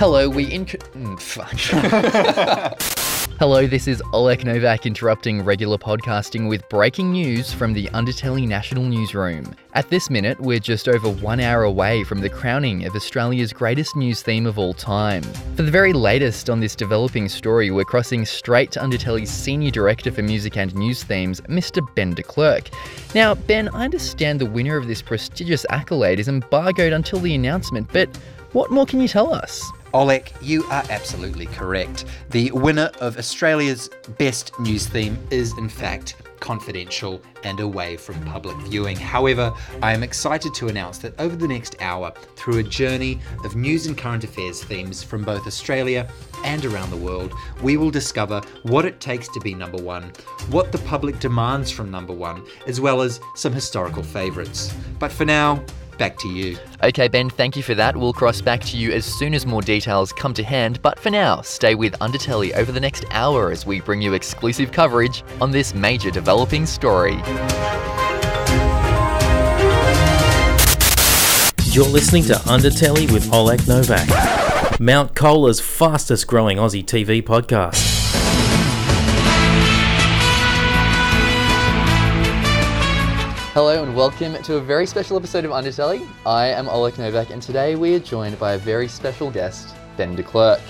Hello, we inc- mm, fuck. Hello, this is Olek Novak interrupting regular podcasting with breaking news from the Undertelly National Newsroom. At this minute, we're just over one hour away from the crowning of Australia's greatest news theme of all time. For the very latest on this developing story, we're crossing straight to Undertelly's Senior Director for Music and News Themes, Mr. Ben de Klerk. Now, Ben, I understand the winner of this prestigious accolade is embargoed until the announcement, but what more can you tell us? Olek, you are absolutely correct. The winner of Australia's Best News Theme is, in fact, confidential and away from public viewing. However, I am excited to announce that over the next hour, through a journey of news and current affairs themes from both Australia and around the world, we will discover what it takes to be number one, what the public demands from number one, as well as some historical favourites. But for now, back to you. Okay, Ben, thank you for that. We'll cross back to you as soon as more details come to hand. But for now, stay with Undertelly over the next hour as we bring you exclusive coverage on this major developing story. You're listening to Undertelly with Olek Novak, Mount Colah's fastest growing Aussie TV podcast. Hello and welcome to a very special episode of Undertelly. I am Olek Novak and today we are joined by a very special guest, Ben de Klerk.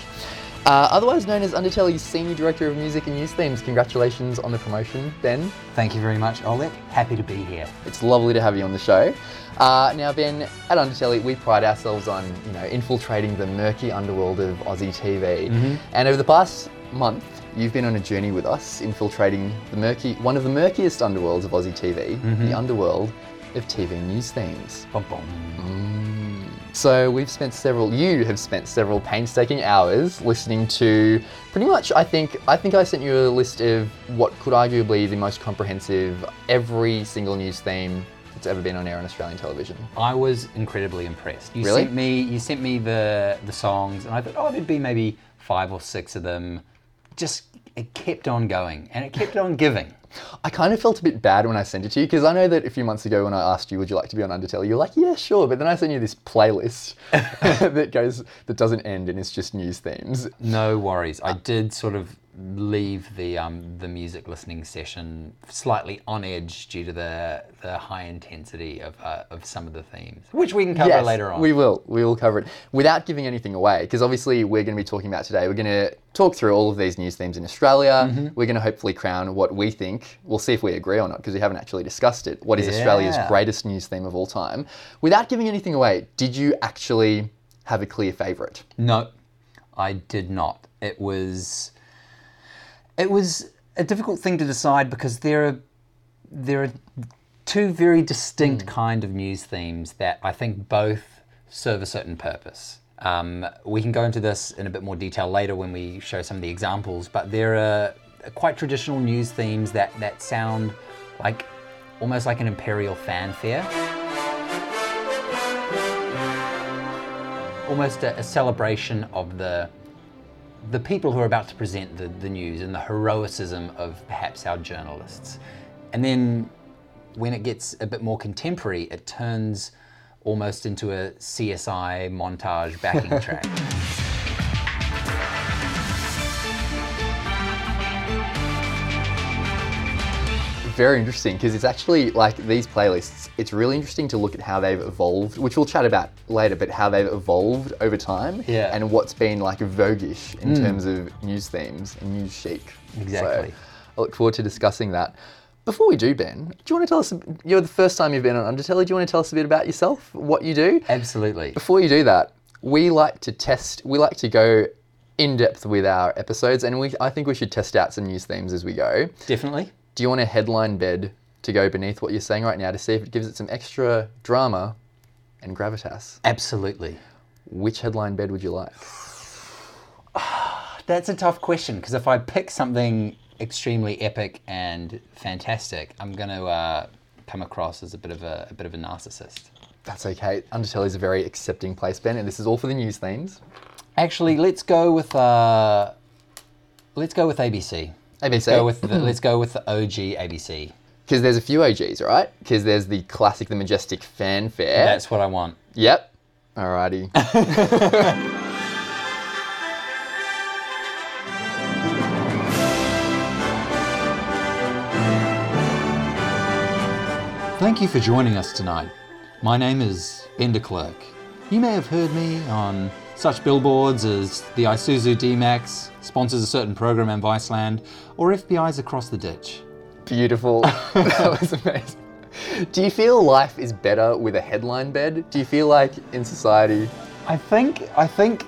Uh, otherwise known as Undertelly's Senior Director of Music and News Themes. Congratulations on the promotion, Ben. Thank you very much, Olek. Happy to be here. It's lovely to have you on the show. Uh, now, Ben, at Undertelly, we pride ourselves on you know infiltrating the murky underworld of Aussie TV. Mm-hmm. And over the past month, you've been on a journey with us, infiltrating the murky, one of the murkiest underworlds of Aussie TV, Mm-hmm. the underworld of TV news themes. Bum, bum. So we've spent several. You have spent several painstaking hours listening to pretty much. I think. I think I sent you a list of what could arguably the most comprehensive every single news theme that's ever been on air on Australian television. I was incredibly impressed. You Really? sent me you sent me the the songs and I thought, oh, there'd be maybe five or six of them. Just it kept on going and it kept on giving. I kind of felt a bit bad when I sent it to you because I know that a few months ago when I asked you, would you like to be on Undertelly, you're like, yeah, sure. But then I sent you this playlist that goes that doesn't end and it's just news themes. No worries. I uh, did sort of leave the um, the music listening session slightly on edge due to the the high intensity of uh, of some of the themes, which we can cover Yes, later on. We will. We will cover it without giving anything away because obviously we're going to be talking about today. We're going to talk through all of these news themes in Australia. Mm-hmm. We're going to hopefully crown what we think. We'll see if we agree or not because we haven't actually discussed it. What is Australia's greatest news theme of all time? Without giving anything away, did you actually have a clear favourite? No, I did not. It was it was a difficult thing to decide because there are there are two very distinct kind of news themes that I think both serve a certain purpose. Um, we can go into this in a bit more detail later when we show some of the examples, but there are quite traditional news themes that, that sound like almost like an imperial fanfare. Almost a, a celebration of the the people who are about to present the, the news and the heroicism of perhaps our journalists. And then when it gets a bit more contemporary, it turns almost into a CSI montage backing track. Very interesting because it's actually like these playlists. It's really interesting to look at how they've evolved, which we'll chat about later, but how they've evolved over time Yeah. and what's been like voguish in hmm. terms of news themes and news chic. Exactly. So I look forward to discussing that. Before we do, Ben, do you want to tell us? You're the first time you've been on Undertelly. Do you want to tell us a bit about yourself, what you do? Absolutely. Before you do that, we like to test. We like to go in depth with our episodes, and we. I think we should test out some news themes as we go. Definitely. Do you want a headline bed to go beneath what you're saying right now to see if it gives it some extra drama and gravitas? Absolutely. Which headline bed would you like? That's a tough question because if I pick something extremely epic and fantastic, I'm going to uh, come across as a bit of a, a bit of a narcissist. That's okay. Undertelly is a very accepting place, Ben, and this is all for the news themes. Actually, let's go with uh, let's go with ABC. ABC. Hmm. Let's go with the, let's go with the OG ABC. Because there's a few OGs, right? Because there's the classic, the majestic fanfare. That's what I want. Yep. Alrighty. Thank you for joining us tonight. My name is Ben de Klerk. You may have heard me on such billboards as the Isuzu D-Max, sponsors a certain program in Viceland, or FBI's Across the Ditch. Beautiful. that was amazing. Do you feel life is better with a headline bed? Do you feel like in society? I think I think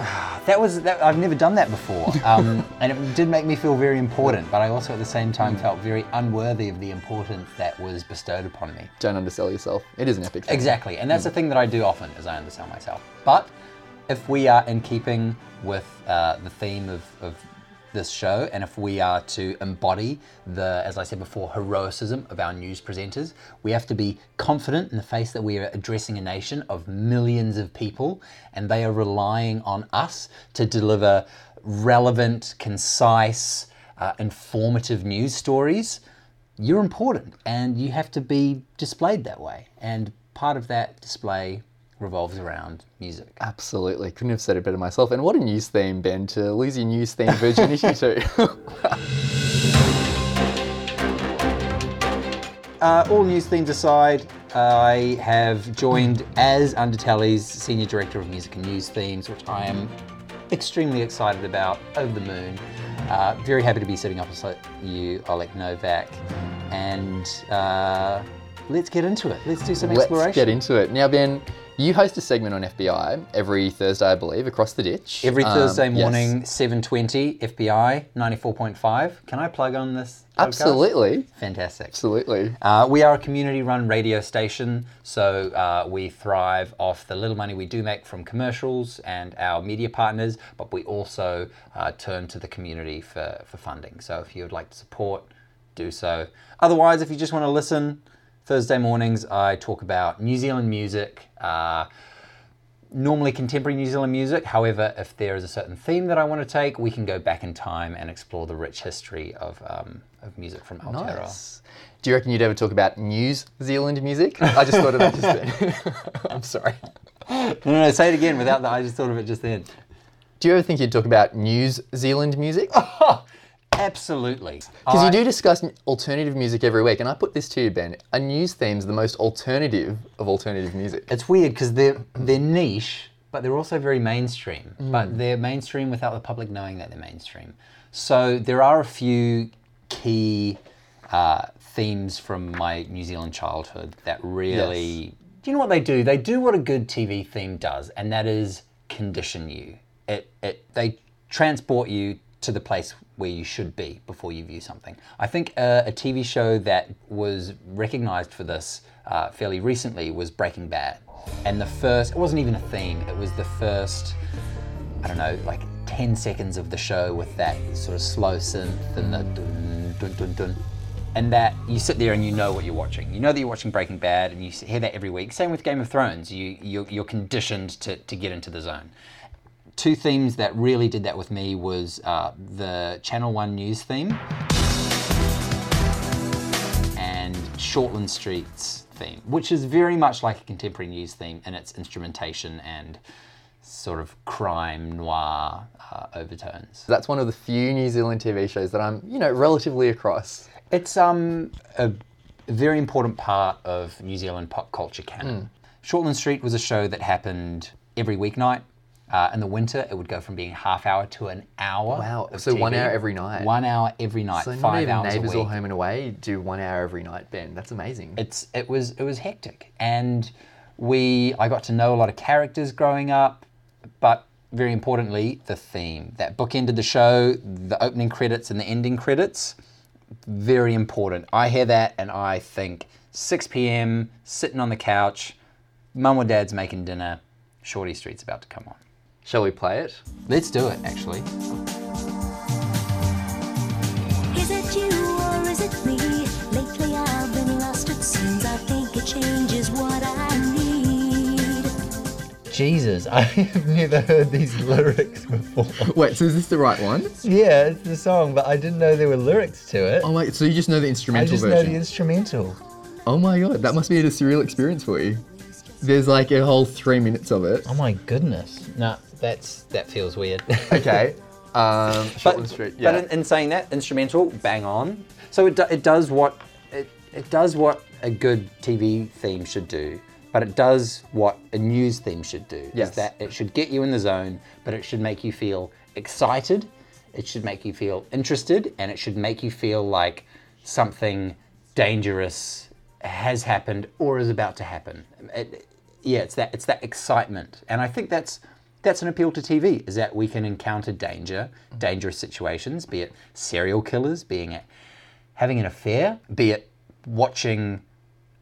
that was that, I've never done that before, um, and it did make me feel very important. But I also at the same time felt very unworthy of the importance that was bestowed upon me. Don't undersell yourself. It is an epic thing. Exactly, and that's the thing that I do often is I undersell myself. But if we are in keeping with uh, the theme of, of this show, and if we are to embody the, as I said before, heroicism of our news presenters, we have to be confident in the face that we are addressing a nation of millions of people, and they are relying on us to deliver relevant, concise, uh, informative news stories. You're important, and you have to be displayed that way. And part of that display revolves around music. Absolutely. Couldn't have said it better myself. And what a news theme, Ben, to lose your news theme virginity too. Uh, all news themes aside, I have joined as Undertelly's Senior Director of Music and News Themes, which I am extremely excited about, over the moon. Uh, very happy to be sitting opposite you, Olek Novak. And uh, let's get into it. Let's do some exploration. Let's get into it. Now, Ben, you host a segment on FBI every Thursday, I believe, across the ditch. Every Um, Thursday yes. morning, 7.20, FBI 94.5. Can I plug on this? podcast? Absolutely. Fantastic. Absolutely. Uh, we are a community run radio station, so uh, we thrive off the little money we do make from commercials and our media partners, but we also uh, turn to the community for, for funding. So if you would like to support, do so. Otherwise, if you just want to listen, Thursday mornings I talk about New Zealand music. Uh, normally contemporary New Zealand music. However, if there is a certain theme that I want to take, we can go back in time and explore the rich history of, um, of music from Aotearoa. Nice. Do you reckon you'd ever talk about New Zealand music? I just thought of that just then. I'm sorry. No, no, no, say it again without the. I just thought of it just then. Do you ever think you'd talk about New Zealand music? Absolutely. Because you do discuss alternative music every week, and I put this to you, Ben. A news theme's the most alternative of alternative music. It's weird because they're they're niche, but they're also very mainstream. But they're mainstream without the public knowing that they're mainstream. So there are a few key uh, themes from my New Zealand childhood that really. Do you know what they do? They do what a good TV theme does, and that is condition you. It it they transport you to the place where you should be before you view something. I think uh, a TV show that was recognized for this uh, fairly recently was Breaking Bad. And the first, it wasn't even a theme, it was the first, I don't know, like 10 seconds of the show with that sort of slow synth and the dun, dun, dun, dun. And that you sit there and you know what you're watching. You know that you're watching Breaking Bad and you hear that every week. Same with Game of Thrones. You, you're, you're conditioned to, to get into the zone two themes that really did that with me was uh, the Channel One news theme and Shortland Street's theme, which is very much like a contemporary news theme in its instrumentation and sort of crime noir uh, overtones. That's one of the few New Zealand TV shows that I'm, you know, relatively across. It's um, a very important part of New Zealand pop culture canon. Shortland Street was a show that happened every weeknight. Uh, in the winter, it would go from being half hour to an hour. Wow, so one hour every night. One hour every night, So not five even hours Neighbours a week. or Home and Away do one hour every night, Ben. That's amazing. it's it was it was hectic, and we I got to know a lot of characters growing up, but very importantly, the theme that bookended the show, the opening credits and the ending credits, very important. I hear that and I think 6 p.m. sitting on the couch, mum or dad's making dinner, Shorty Street's about to come on. Shall we play it? Let's do it, actually. Is it you or is it me? Lately I've been lost, it seems. I think it changes what I need. Jesus, I have never heard these lyrics before. Wait, so is this the right one? yeah, it's the song, but I didn't know there were lyrics to it. Oh my, so you just know the instrumental version? I instrumental just know the instrumental. Oh my god, that must be a surreal experience for you. There's like a whole three minutes of it. Oh my goodness. No, that's that feels weird. Okay. Um, but, Street. Yeah. but in, in saying that, instrumental, bang on. So it, do, it does what it, it does what a good TV theme should do, but it does what a news theme should do. Yes. Is that it should get you in the zone, but it should make you feel excited. It should make you feel interested, and it should make you feel like something dangerous has happened or is about to happen. It- yeah, it's that it's that excitement, and I think that's that's an appeal to TV is that we can encounter danger, dangerous situations, be it serial killers, being it having an affair, be it watching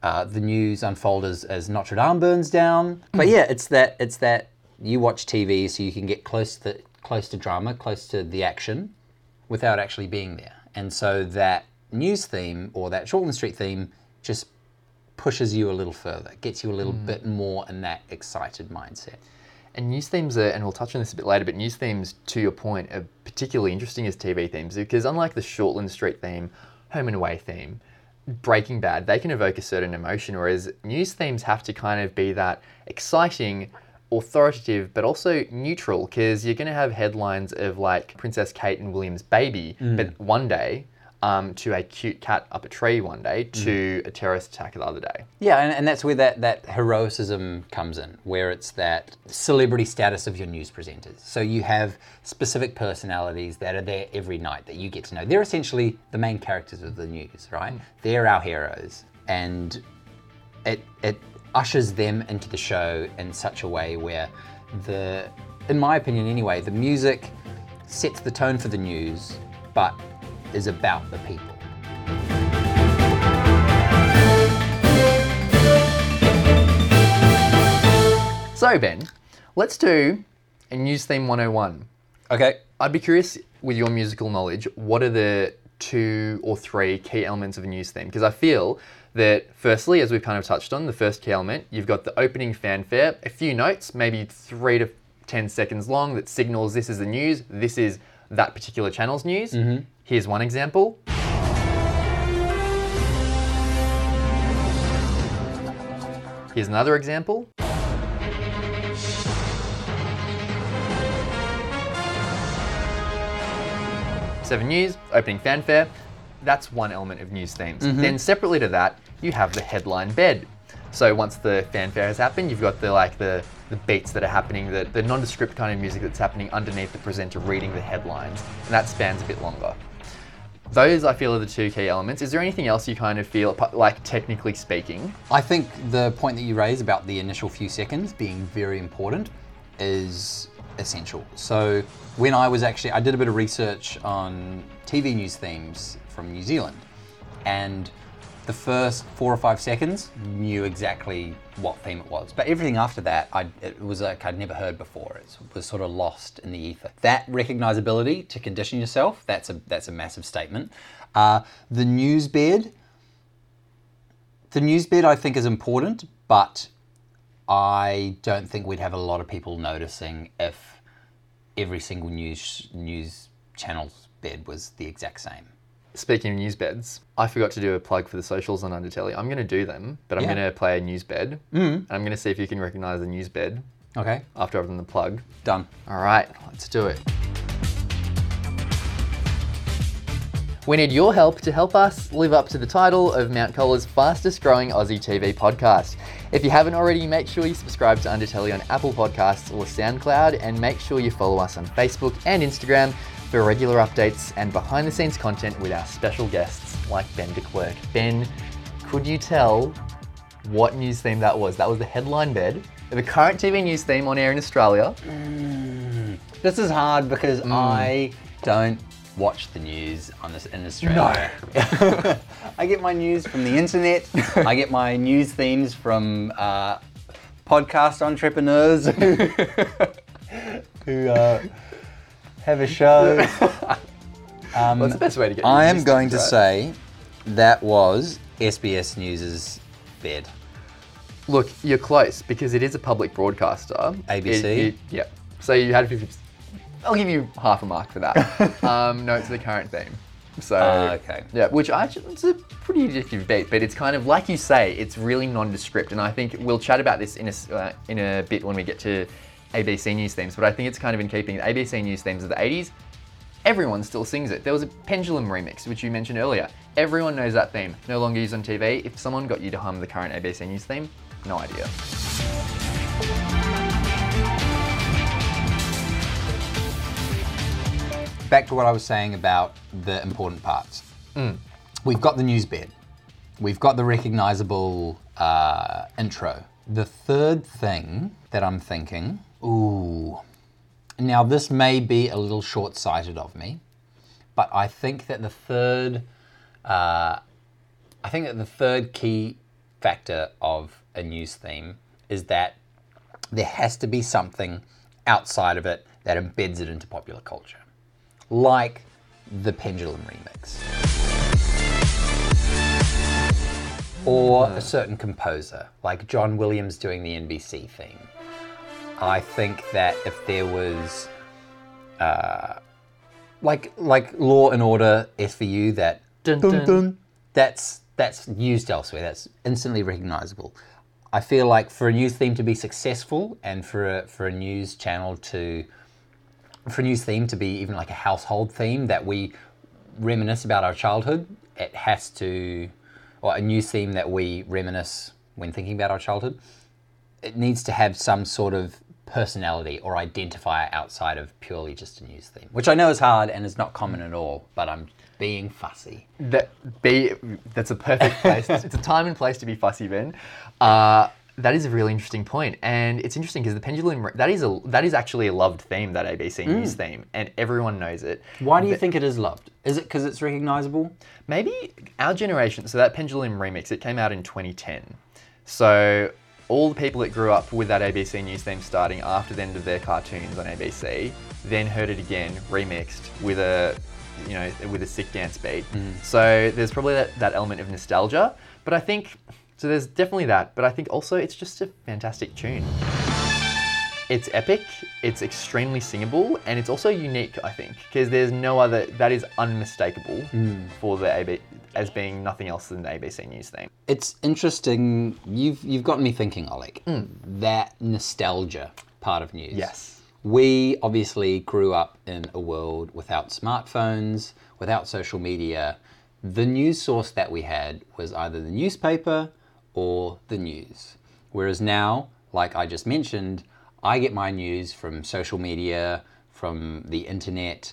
uh, the news unfold as, as Notre Dame burns down. But yeah, it's that it's that you watch TV so you can get close to close to drama, close to the action, without actually being there. And so that news theme or that Shortland Street theme just pushes you a little further, gets you a little bit more in that excited mindset. And news themes are, and we'll touch on this a bit later, but news themes, to your point, are particularly interesting as TV themes because unlike the Shortland Street theme, Home and Away theme, Breaking Bad, they can evoke a certain emotion, whereas news themes have to kind of be that exciting, authoritative, but also neutral because you're going to have headlines of like Princess Kate and William's baby, but mm. one day, um, to a cute cat up a tree one day, to a terrorist attack the other day. Yeah, and, and that's where that, that heroicism comes in, where it's that celebrity status of your news presenters. So you have specific personalities that are there every night that you get to know. They're essentially the main characters of the news, right? They're our heroes. And it, it ushers them into the show in such a way where the, in my opinion anyway, the music sets the tone for the news, but is about the people. So, Ben, let's do a news theme 101. Okay. I'd be curious with your musical knowledge, what are the two or three key elements of a news theme? Because I feel that, firstly, as we've kind of touched on, the first key element, you've got the opening fanfare, a few notes, maybe three to 10 seconds long, that signals this is the news, this is that particular channel's news. Mm-hmm. Here's one example. Here's another example. Seven News, opening fanfare. That's one element of news themes. Mm-hmm. Then separately to that, you have the headline bed. So once the fanfare has happened, you've got the like the, the beats that are happening, the, the nondescript kind of music that's happening underneath the presenter reading the headlines, and that spans a bit longer. Those I feel are the two key elements. Is there anything else you kind of feel like technically speaking? I think the point that you raise about the initial few seconds being very important is essential. So when I was actually, I did a bit of research on TV news themes from New Zealand, and the first four or five seconds knew exactly what theme it was. But everything after that, I, it was like I'd never heard before. It was sort of lost in the ether. That recognizability to condition yourself, that's a that's a massive statement. Uh, the news bed, the news bed I think is important, but I don't think we'd have a lot of people noticing if every single news news channel's bed was the exact same. Speaking of news beds, I forgot to do a plug for the socials on Undertelly. I'm going to do them, but I'm Yeah. going to play a news bed. Mm. And I'm going to see if you can recognize the news bed Okay, after I've done the plug. done. All right, let's do it. We need your help to help us live up to the title of Mount Colah's fastest growing Aussie TV podcast. If you haven't already, make sure you subscribe to Undertelly on Apple Podcasts or SoundCloud, and make sure you follow us on Facebook and Instagram for regular updates and behind the scenes content with our special guests like Ben de Klerk. Ben, could you tell what news theme that was? That was the headline bed, the current TV news theme on air in Australia. This is hard because I don't watch the news on this in Australia. No. I get my news from the internet. I get my news themes from uh, podcast entrepreneurs who, who uh, have a show. Um, What's the best way to get? I am going to right? say that was SBS News's bed. Look, you're close because it is a public broadcaster. ABC? It- it- yeah. So you had 50. I'll give you half a mark for that. um, no, it's the current theme. So Ah, okay. yeah, which I it's a pretty addictive beat, but it's kind of like you say, it's really nondescript, and I think we'll chat about this in a uh, in a bit when we get to ABC news themes. But I think it's kind of in keeping. The ABC news themes of the 80s, everyone still sings it. There was a Pendulum remix, which you mentioned earlier. Everyone knows that theme. No longer used on TV. If someone got you to hum the current ABC News theme, no idea. Back to what I was saying about the important parts. We've got the news bed. We've got the recognizable uh, intro. The third thing that I'm thinking, ooh, now this may be a little short sighted of me, but I think that the third, uh, I think that the third key factor of a news theme is that there has to be something outside of it that embeds it into popular culture, like the Pendulum remix. Or a certain composer, like John Williams doing the NBC theme. I think that if there was, uh, like like Law and Order SVU, that Dun, dun, dun. that's that's used elsewhere. That's instantly recognizable. I feel like for a news theme to be successful, and for a, for a news channel to for a news theme to be even like a household theme that we reminisce about our childhood, it has to, or a news theme that we reminisce when thinking about our childhood, it needs to have some sort of personality or identifier outside of purely just a news theme, which I know is hard and is not common at all, but I'm being fussy. That be that's a perfect place. it's a time and place to be fussy, Ben. Uh, that is a really interesting point, and it's interesting because the pendulum that is a that is actually a loved theme, that ABC News theme, and everyone knows it. Why do you think it is loved? Is it because it's recognizable? Maybe our generation. So that pendulum remix, it came out in 2010. So all the people that grew up with that ABC News theme starting after the end of their cartoons on ABC, then heard it again remixed with a, you know, with a sick dance beat. Mm. So there's probably that, that element of nostalgia. But I think so. There's definitely that. But I think also it's just a fantastic tune. It's epic, it's extremely singable, and it's also unique, I think, because there's no other, that is unmistakable mm. for the AB, as being nothing else than the ABC News theme. It's interesting. You've you've gotten me thinking, Olek. Hmm. That nostalgia part of news. Yes. We obviously grew up in a world without smartphones, without social media. The news source that we had was either the newspaper or the news. Whereas now, like I just mentioned, I get my news from social media, from the internet.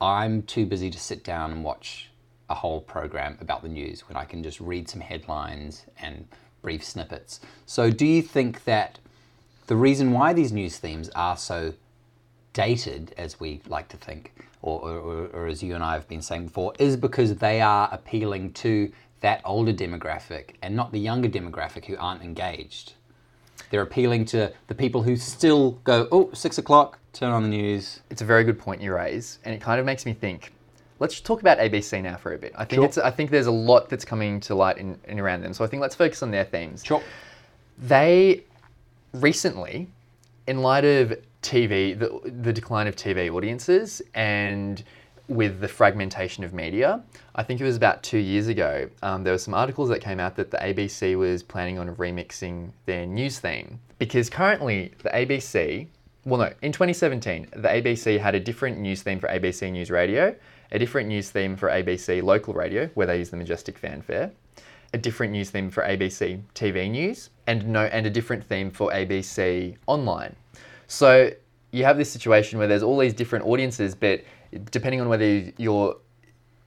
I'm too busy to sit down and watch a whole program about the news when I can just read some headlines and brief snippets. So, do you think that the reason why these news themes are so dated, as we like to think, or, or, or as you and I have been saying before, is because they are appealing to that older demographic and not the younger demographic who aren't engaged? They're appealing to the people who still go, oh, six o'clock, turn on the news. It's a very good point you raise, and it kind of makes me think. Let's talk about ABC now for a bit. I think Sure. it's. I think there's a lot that's coming to light in, in around them. So I think let's focus on their themes. Sure. They recently, in light of TV, the, the decline of TV audiences, and with the fragmentation of media, I think it was about two years ago, um, there were some articles that came out that the ABC was planning on remixing their news theme. Because currently, the ABC, well, no, in 2017, the ABC had a different news theme for ABC News Radio, a different news theme for ABC Local Radio, where they use the Majestic fanfare, a different news theme for ABC TV News, and no, and a different theme for ABC Online. So you have this situation where there's all these different audiences, but depending on whether you're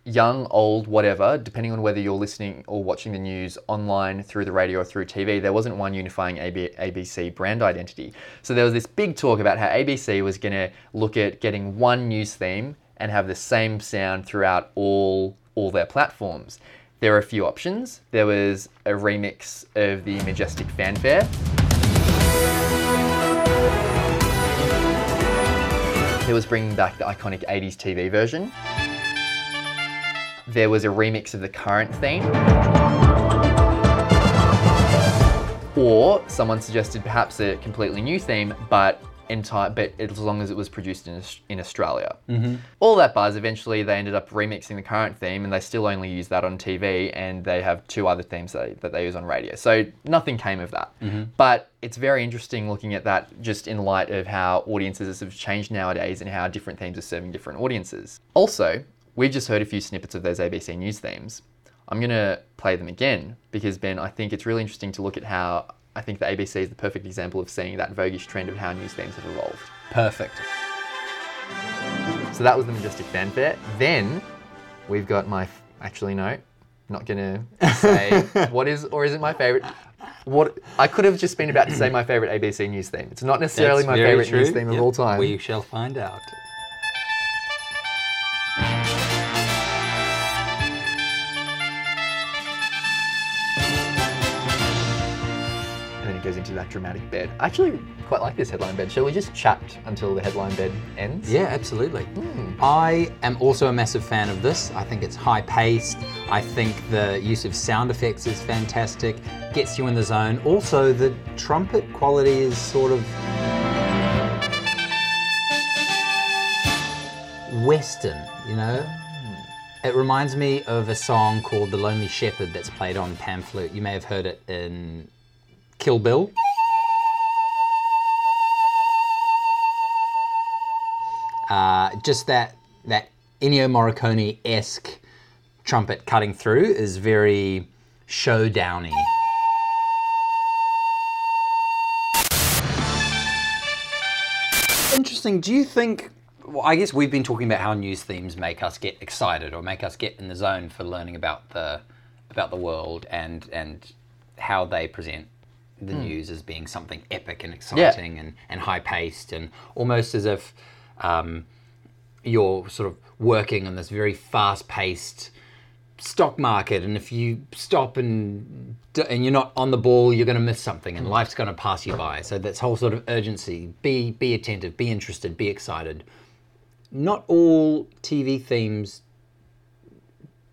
young, old, whatever, depending on whether you're listening or watching the news online through the radio or through TV, there wasn't one unifying ABC brand identity. So there was this big talk about how ABC was going to look at getting one news theme and have the same sound throughout all all their platforms. There are a few options. There was a remix of the Majestic Fanfare. There was bringing back the iconic 80s TV version. There was a remix of the current theme. Or someone suggested perhaps a completely new theme, but entire, but as long as it was produced in, in Australia. Mm-hmm. All that buzz, eventually they ended up remixing the current theme and they still only use that on TV and they have two other themes that they, that they use on radio. So nothing came of that. But it's very interesting looking at that just in light of how audiences have changed nowadays and how different themes are serving different audiences. Also, we've just heard a few snippets of those ABC News themes. I'm going to play them again because, Ben, I think it's really interesting to look at how I think the ABC is the perfect example of seeing that voguish trend of how news themes have evolved. Perfect. So that was the Majestic Fanfare. Then we've got my, f- actually, no, not to say what is, or is it my favorite? What I could have just been about to say my favorite ABC News theme. It's not necessarily That's my favorite news theme Yep. of all time. We shall find out. Goes into that dramatic bed. I actually quite like this headline bed. Shall we just chat until the headline bed ends? Yeah, absolutely. Hmm. I am also a massive fan of this. I think it's high paced. I think the use of sound effects is fantastic, gets you in the zone. Also, the trumpet quality is sort of Western, you know? Hmm. It reminds me of a song called The Lonely Shepherd that's played on pan flute. You may have heard it in Kill Bill. Uh, just that that Ennio Morricone esque trumpet cutting through is very showdowny. Interesting. Do you think? Well, I guess we've been talking about how news themes make us get excited or make us get in the zone for learning about the about the world and and how they present the news as being something epic and exciting and, and high paced and almost as if um, you're sort of working on this very fast paced stock market. And if you stop and and you're not on the ball you're going to miss something and life's going to pass you by. So that's whole sort of urgency. Be be attentive be interested be excited. Not all tv themes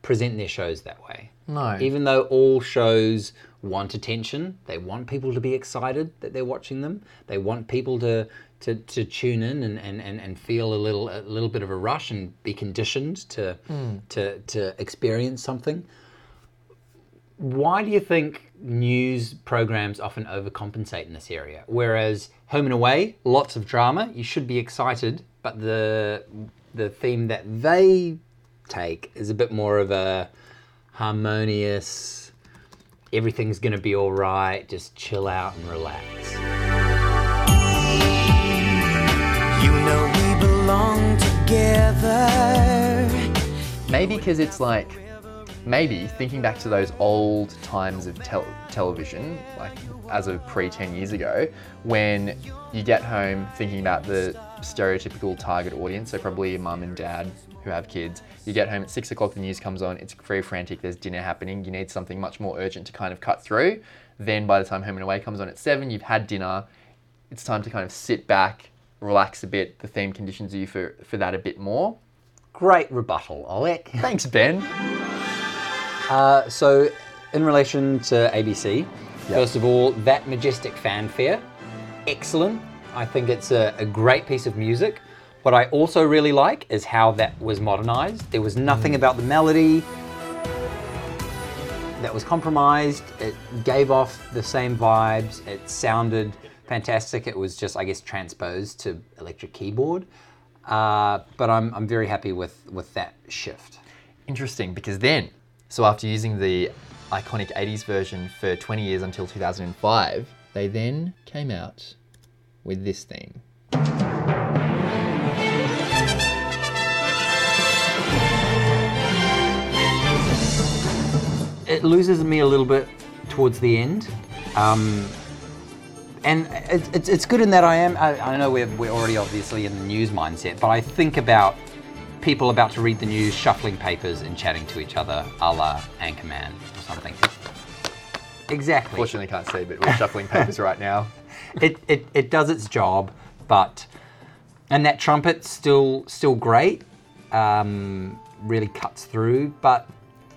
present their shows that way No. even though all shows want attention they want people to be excited that they're watching them. They want people to to, to tune in and, and, and, and feel a little a little bit of a rush and be conditioned to hmm. to to experience something. Why do you think news programs often overcompensate in this area? Whereas home and away lots of drama you should be excited but the the theme that they take is a bit more of a harmonious. Everything's going to be all right. Just chill out and relax. You know we belong together. Maybe because it's like, maybe thinking back to those old times of tel- television, like as of pre 10 years ago, when you get home thinking about the stereotypical target audience, so probably your mum and dad who have kids, you get home at six o'clock, the news comes on, it's very frantic, there's dinner happening, you need something much more urgent to kind of cut through. Then by the time Home and Away comes on at seven, you've had dinner, it's time to kind of sit back, relax a bit. The theme conditions you for, for that a bit more. great rebuttal Olek. Thanks, Ben. Uh, so, in relation to ABC, first of all, that majestic fanfare, excellent. I think it's a, a great piece of music. What I also really like is how that was modernized. There was nothing about the melody that was compromised. It gave off the same vibes. It sounded fantastic. It was just, I guess, transposed to electric keyboard. Uh, but I'm, I'm very happy with, with that shift. Interesting, because then, so after using the iconic 80s version for 20 years until 2005, they then came out with this theme. It loses me a little bit towards the end. Um, and it's, it's, it's good in that I am, I, I know we're, we're already obviously in the news mindset, but I think about people about to read the news, shuffling papers and chatting to each other, a la Anchorman or something. Exactly. Fortunately, can't see, but we're shuffling papers right now. it, it, it does its job, but and that trumpet still still great, um, really cuts through. But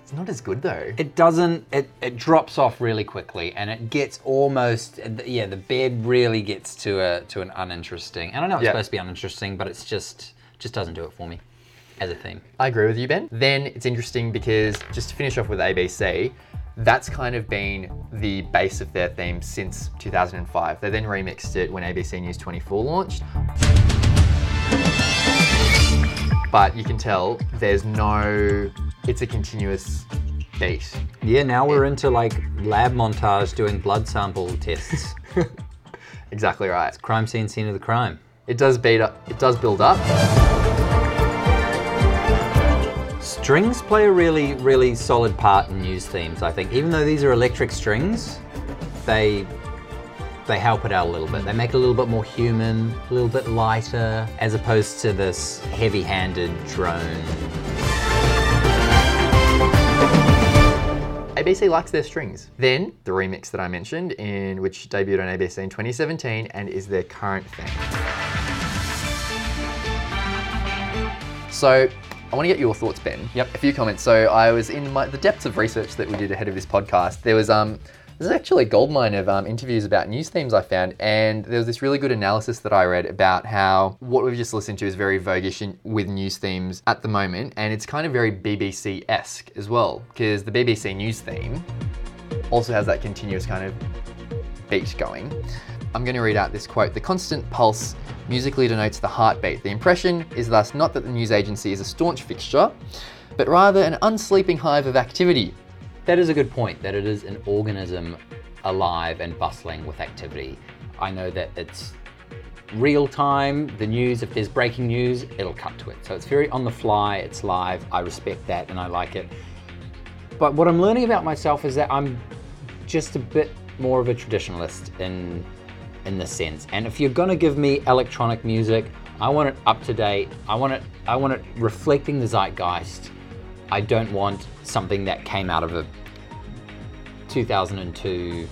It's not as good though. It doesn't. It, it drops off really quickly, and it gets almost. Yeah, the bed really gets to a to an uninteresting. And I know it's Yeah. supposed to be uninteresting, but it's just just doesn't do it for me as a theme. I agree with you, Ben. Then it's interesting because just to finish off with ABC, that's kind of been the base of their theme since 2005. They then remixed it when ABC News 24 launched. But you can tell there's no, it's a continuous beat. Yeah, now we're into like lab montage doing blood sample tests. Exactly right. crime scene, scene of the crime. It does beat up, it does build up. Strings play a really, really solid part in news themes. I think, even though these are electric strings, they they help it out a little bit. They make it a little bit more human, a little bit lighter, as opposed to this heavy-handed drone. ABC likes their strings. Then the remix that I mentioned, in which debuted on ABC in 2017 and is their current thing. So I want to get your thoughts, Ben. Yep. A few comments. So I was in my, the depths of research that we did ahead of this podcast. There was um. There's actually a goldmine of um, interviews about news themes I found, and there was this really good analysis that I read about how what we've just listened to is very voguish in, with news themes at the moment, and it's kind of very BBC esque as well, because the BBC news theme also has that continuous kind of beat going. I'm going to read out this quote The constant pulse musically denotes the heartbeat. The impression is thus not that the news agency is a staunch fixture, but rather an unsleeping hive of activity. That is a good point, that it is an organism alive and bustling with activity. I know that it's real time, the news, if there's breaking news, it'll cut to it. So it's very on the fly, it's live. I respect that and I like it. But what I'm learning about myself is that I'm just a bit more of a traditionalist in in this sense. And if you're gonna give me electronic music, I want it up to date. I want it I want it reflecting the zeitgeist. I don't want something that came out of a 2002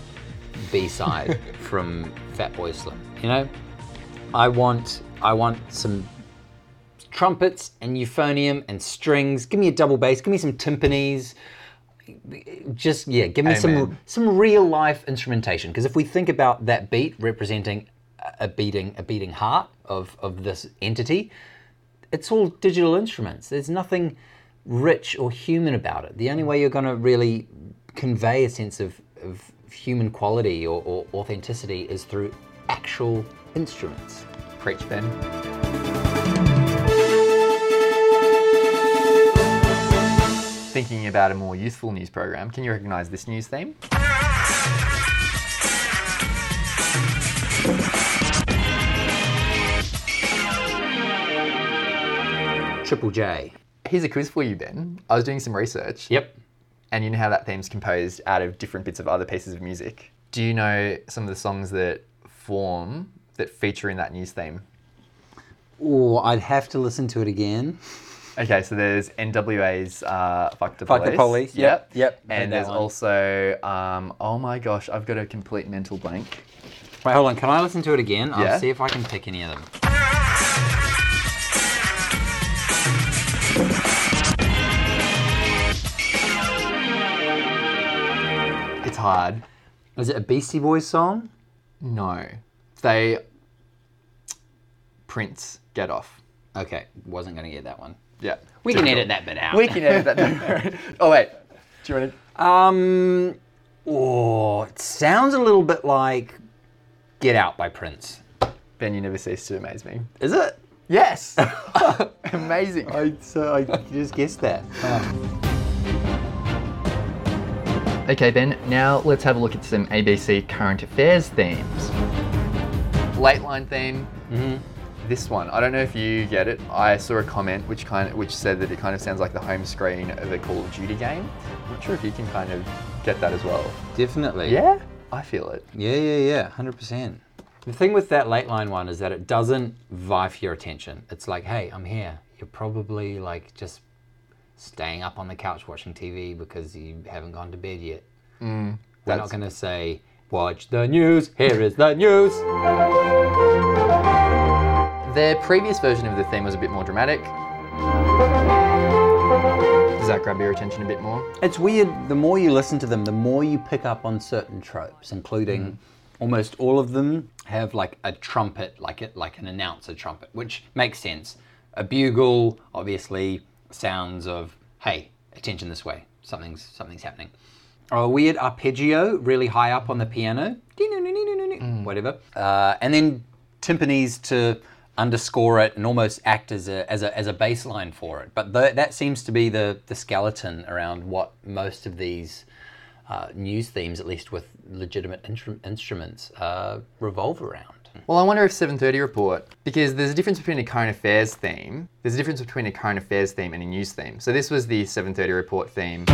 B-side from Fatboy Slim. You know, I want I want some trumpets and euphonium and strings. Give me a double bass. Give me some timpanis. Just yeah, give me some some real life instrumentation. Because if we think about that beat representing a beating a beating heart of of this entity, it's all digital instruments. There's nothing rich or human about it. The only way you're going to really convey a sense of, of human quality or, or authenticity is through actual instruments. Preach, Ben. Thinking about a more youthful news program, can you recognise this news theme? Triple J. Here's a quiz for you, Ben. I was doing some research. Yep. And you know how that theme's composed out of different bits of other pieces of music. Do you know some of the songs that form that feature in that news theme? Oh, I'd have to listen to it again. Okay, so there's NWA's uh, Fuck the Fuck Police. the Police, yep, yep, And there's one. also, um, oh my gosh, I've got a complete mental blank. Wait, hold on. Can I listen to it again? Yeah. I'll see if I can pick any of them. It's hard. Is it a Beastie Boys song? No. They. Prince, get off. Okay, wasn't going to get that one. Yeah. We can Typical. edit that bit out. We can edit that. don't worry. oh, wait. Do you want to. Um, oh, it sounds a little bit like Get Out by Prince. Ben, you never cease to amaze me. Is it? Yes! Amazing. I, so I just guessed that. Okay, Ben, now let's have a look at some ABC current affairs themes. Lateline theme. Mm-hmm. This one, I don't know if you get it. I saw a comment which kind of, which said that it kind of sounds like the home screen of a Call of Duty game. I'm not sure if you can kind of get that as well. Definitely. Yeah, I feel it. Yeah, yeah, yeah, hundred percent. The thing with that Lateline one is that it doesn't vie for your attention. It's like, hey, I'm here. You're probably like just staying up on the couch watching TV because you haven't gone to bed yet. Mm. We're not going to say, watch the news. Here is the news. Their previous version of the theme was a bit more dramatic. Does that grab your attention a bit more? It's weird. The more you listen to them, the more you pick up on certain tropes, including mm. Almost all of them have like a trumpet, like it, like an announcer trumpet, which makes sense. A bugle, obviously, sounds of hey, attention this way. Something's something's happening. Or a weird arpeggio, really high up on the piano, whatever, uh, and then timpanis to underscore it and almost act as a as a, as a bass line for it. But that seems to be the the skeleton around what most of these uh, news themes, at least with legitimate instru- instruments, uh, revolve around. Well, I wonder if 7:30 report because there's a difference between a current affairs theme. There's a difference between a current affairs theme and a news theme. So this was the 7:30 report theme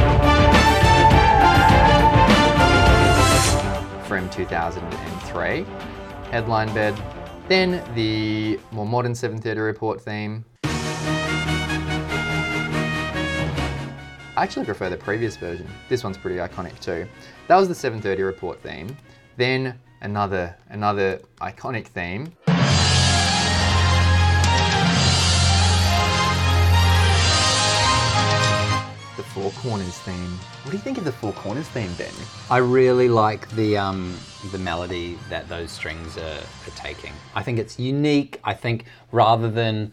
from 2003, headline bed. Then the more modern 7:30 report theme. I actually prefer the previous version. This one's pretty iconic too. That was the 7:30 report theme. Then another another iconic theme. The Four Corners theme. What do you think of the Four Corners theme, Ben? I really like the um, the melody that those strings are, are taking. I think it's unique. I think rather than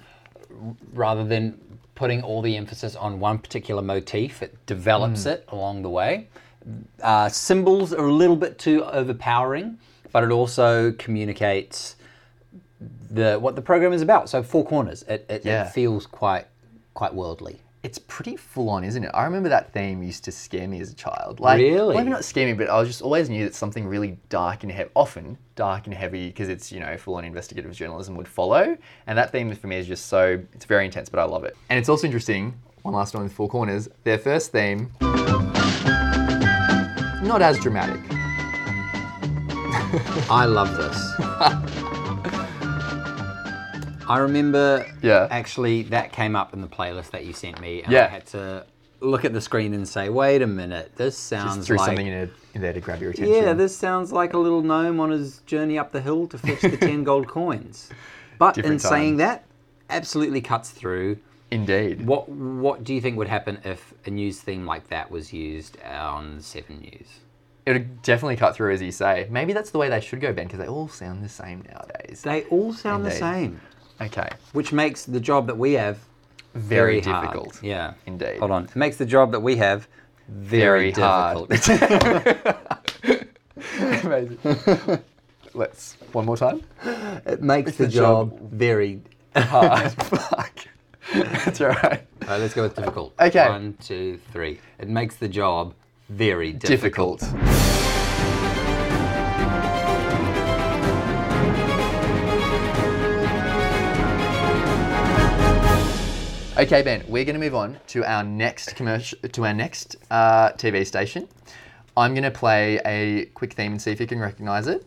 rather than putting all the emphasis on one particular motif, it develops it along the way. Uh, cymbals are a little bit too overpowering, but it also communicates the what the program is about. So four corners. It, it, Yeah. it feels quite quite worldly. It's pretty full on, isn't it? I remember that theme used to scare me as a child. Like, Really? Maybe not scare me, but I was just always knew that something really dark and heavy, often dark and heavy, because it's you know full on investigative journalism would follow. And that theme for me is just so it's very intense, but I love it. And it's also interesting. One last one with Four Corners. Their first theme, not as dramatic. I love this. I remember Yeah. actually that came up in the playlist that you sent me and Yeah. I had to look at the screen and say, wait a minute, this sounds Just threw like something in, in there to grab your attention. Yeah, this sounds like a little gnome on his journey up the hill to fetch the 10 gold coins. But in Different saying that, absolutely cuts through. Indeed. What what do you think would happen if a news theme like that was used on 7 News? It would definitely cut through, as you say. Maybe that's the way they should go, Ben, because they all sound the same nowadays. They all sound Indeed. the same, Okay. which makes the job that we have Very, very hard. difficult. Yeah. Indeed. Hold on. It makes the job that we have very, Very hard. difficult. Amazing. Let's one more time. it makes the, the job, job very Hard. Fuck. That's all right. All right, let's go with difficult. Okay. One, two, three. It makes the job very difficult. Difficult. Okay, Ben, we're going to move on to our next commercial, to our next uh, TV station. I'm going to play a quick theme and see if you can recognize it.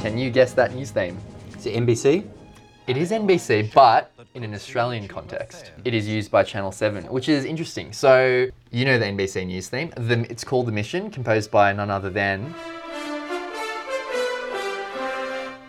Can you guess that news theme? Is it NBC? It is NBC, but in an Australian context. It is used by Channel 7, which is interesting. So, you know the NBC news theme. The, it's called The Mission, composed by none other than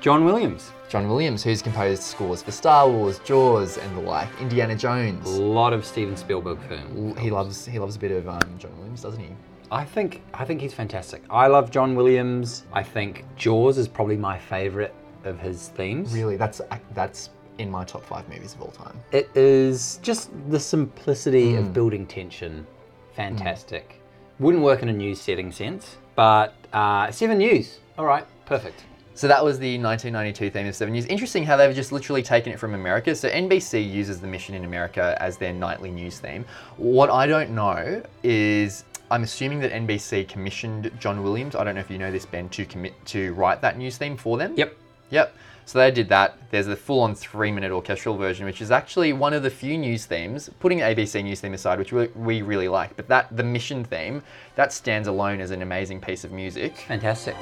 John Williams. John Williams, who's composed scores for Star Wars, Jaws, and the like, Indiana Jones. A lot of Steven Spielberg films. He loves he loves a bit of um, John Williams, doesn't he? I think I think he's fantastic. I love John Williams. I think Jaws is probably my favorite of his themes. Really, that's that's in my top five movies of all time. It is just the simplicity of building tension. Fantastic. Wouldn't work in a news setting sense, but uh, Seven News. All right, perfect. So that was the 1992 theme of Seven News. Interesting how they've just literally taken it from America. So NBC uses the mission in America as their nightly news theme. What I don't know is I'm assuming that NBC commissioned John Williams. I don't know if you know this, Ben, to commit to write that news theme for them. Yep. Yep. So they did that. There's a full-on three-minute orchestral version, which is actually one of the few news themes, putting the ABC news theme aside, which we, we really like. But that the mission theme that stands alone as an amazing piece of music. Fantastic.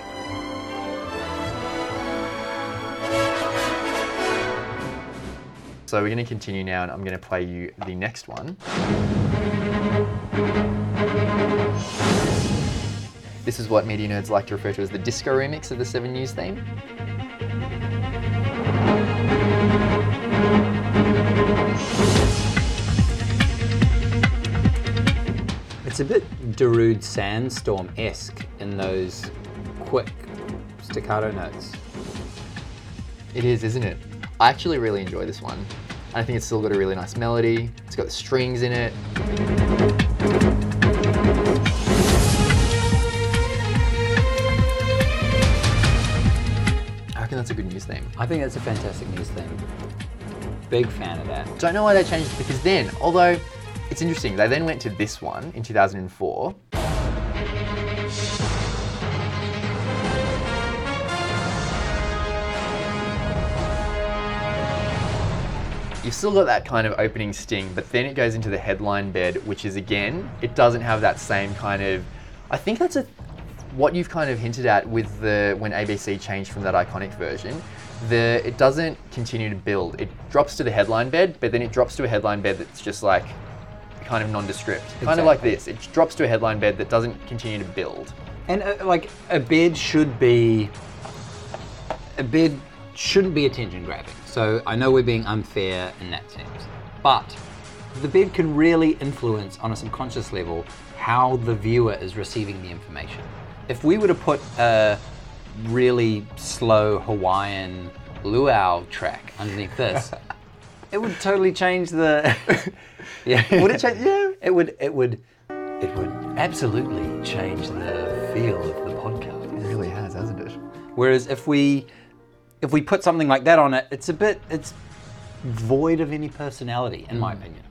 So we're going to continue now and I'm going to play you the next one. This is what media nerds like to refer to as the disco remix of the Seven News theme. It's a bit Darude Sandstorm esque in those quick staccato notes. It is, isn't it? I actually really enjoy this one. I think it's still got a really nice melody. It's got the strings in it. I reckon that's a good news theme. I think that's a fantastic news theme. Big fan of that. Don't know why they changed it because then, although it's interesting, they then went to this one in 2004. You've still got that kind of opening sting, but then it goes into the headline bed, which is again, it doesn't have that same kind of. I think that's a what you've kind of hinted at with the when ABC changed from that iconic version. The it doesn't continue to build. It drops to the headline bed, but then it drops to a headline bed that's just like kind of nondescript, kind of like this. It drops to a headline bed that doesn't continue to build. And uh, like a bed should be a bed shouldn't be attention grabbing. So I know we're being unfair in that sense, but the bed can really influence on a subconscious level how the viewer is receiving the information. If we were to put a really slow Hawaiian luau track underneath this, it would totally change the. yeah, Would it change? Yeah. it would. It would. It would absolutely change the feel of the podcast. It really has, hasn't it? Whereas if we if we put something like that on it, it's a bit it's void of any personality, in my hmm. opinion.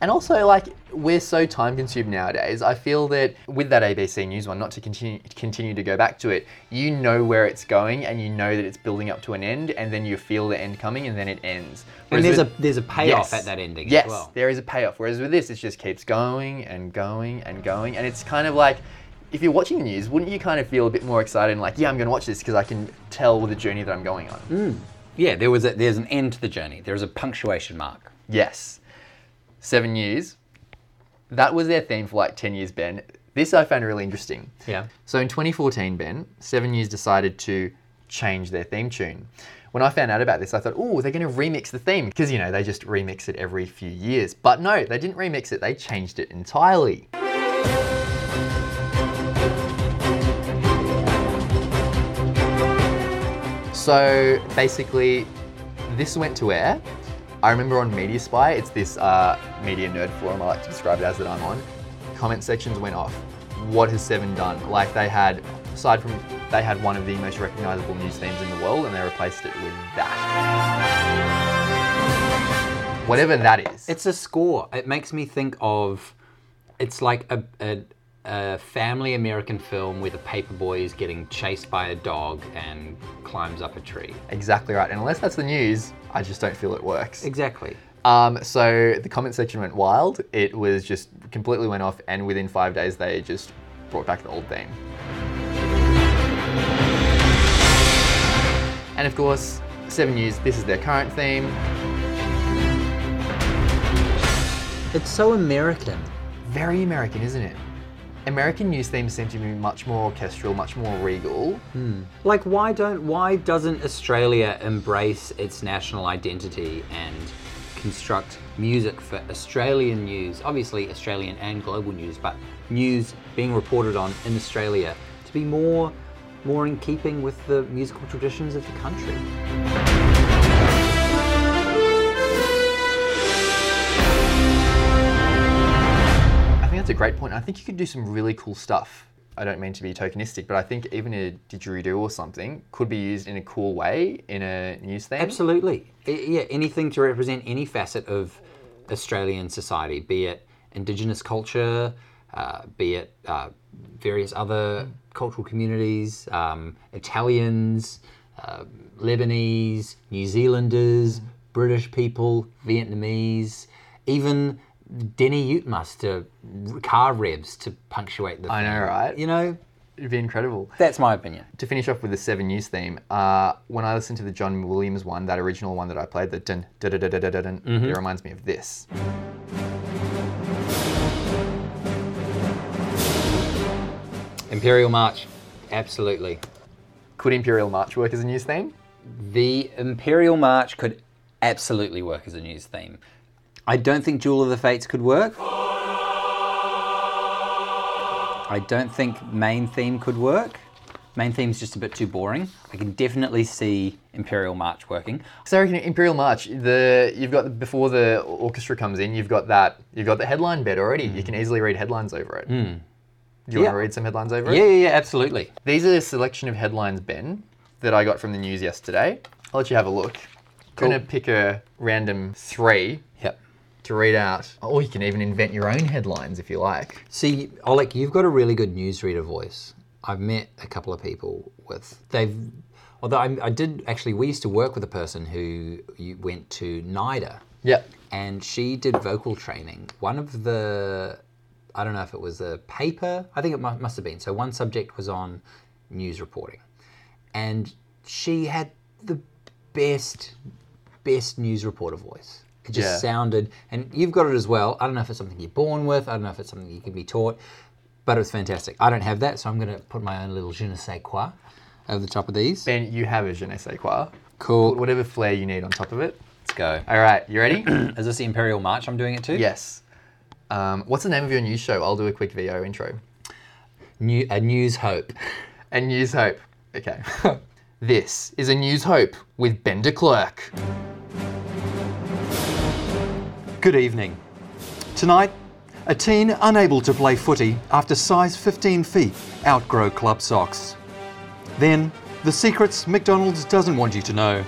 And also, like, we're so time consumed nowadays. I feel that with that ABC News one, not to continue continue to go back to it, you know where it's going and you know that it's building up to an end, and then you feel the end coming, and then it ends. And Whereas there's a there's a payoff Yes. at that ending Yes, as well. there is a payoff. Whereas with this, it just keeps going and going and going, and it's kind of like. If you're watching the news, wouldn't you kind of feel a bit more excited and like, yeah, I'm going to watch this because I can tell the journey that I'm going on? Mm. Yeah, there was a, there's an end to the journey. There's a punctuation mark. Yes. Seven News. That was their theme for like 10 years, Ben. This I found really interesting. Yeah. So in 2014, Ben, Seven News decided to change their theme tune. When I found out about this, I thought, oh, they're going to remix the theme because, you know, they just remix it every few years. But no, they didn't remix it, they changed it entirely. So basically, this went to air. I remember on Media Spy, it's this uh, media nerd forum I like to describe it as that I'm on. Comment sections went off. What has Seven done? Like they had, aside from they had one of the most recognizable news themes in the world, and they replaced it with that. Whatever that is. It's a score. It makes me think of it's like a, a, a family American film where the paperboy is getting chased by a dog and climbs up a tree. exactly right. And unless that's the news, I just don't feel it works. Exactly. Um, so the comment section went wild. It was just completely went off, and within five days, they just brought back the old theme. And of course, seven news. This is their current theme. It's so American. Very American, isn't it? American news themes seem to be much more orchestral, much more regal. Hmm. Like why don't why doesn't Australia embrace its national identity and construct music for Australian news, obviously Australian and global news, but news being reported on in Australia to be more more in keeping with the musical traditions of the country. That's a great point. I think you could do some really cool stuff. I don't mean to be tokenistic, but I think even a didgeridoo or something could be used in a cool way in a news theme. Absolutely. Yeah, anything to represent any facet of Australian society, be it Indigenous culture, uh, be it uh, various other cultural communities, um, Italians, uh, Lebanese, New Zealanders, British people, Vietnamese, even Denny Utmus to car revs to punctuate the I know, right? You know, It'd be incredible. that's my opinion. To finish off with the Seven News theme, uh, when I listened to the John Williams one, that original one that I played, the dun dun dun dun dun dun, dun, it reminds me of this. Imperial March, absolutely. Could Imperial March work as a news theme? The Imperial March could absolutely work as a news theme. I don't think Duel of the Fates could work. I don't think main theme could work. Main theme's just a bit too boring. I can definitely see Imperial March working. So I reckon Imperial March, the you've got before the orchestra comes in, you've got that you've got the headline bed already. You can easily read headlines over it. Do you want Hmm. Yeah. to read some headlines over Yeah, it? yeah, yeah, absolutely. These are a selection of headlines, Ben, that I got from the news yesterday. I'll let you have a look. Cool. I'm gonna pick a random three. To read out. Or you can even invent your own headlines if you like. See, Olek, you've got a really good newsreader voice. I've met a couple of people with they've. Although I, I did actually, we used to work with a person who you went to NIDA, Yep. and she did vocal training. One of the, I don't know if it was a paper. I think it mu- must have been. So one subject was on news reporting, and she had the best, best news reporter voice. It just Yeah. sounded, and you've got it as well. I don't know if it's something you're born with. I don't know if it's something you can be taught, but it was fantastic. I don't have that, so I'm going to put my own little je ne sais quoi over the top of these. Ben, you have a je ne sais quoi. Cool. Put whatever flair you need on top of it. Let's go. All right, you ready? Is this the Imperial March I'm doing it to? yes. Um, what's the name of your news show? I'll do a quick VO intro. New, a News Hope. a News Hope. Okay. this is a News Hope with Ben de Klerk. Good evening. Tonight, a teen unable to play footy after size 15 feet outgrow club socks. Then, the secrets McDonald's doesn't want you to know.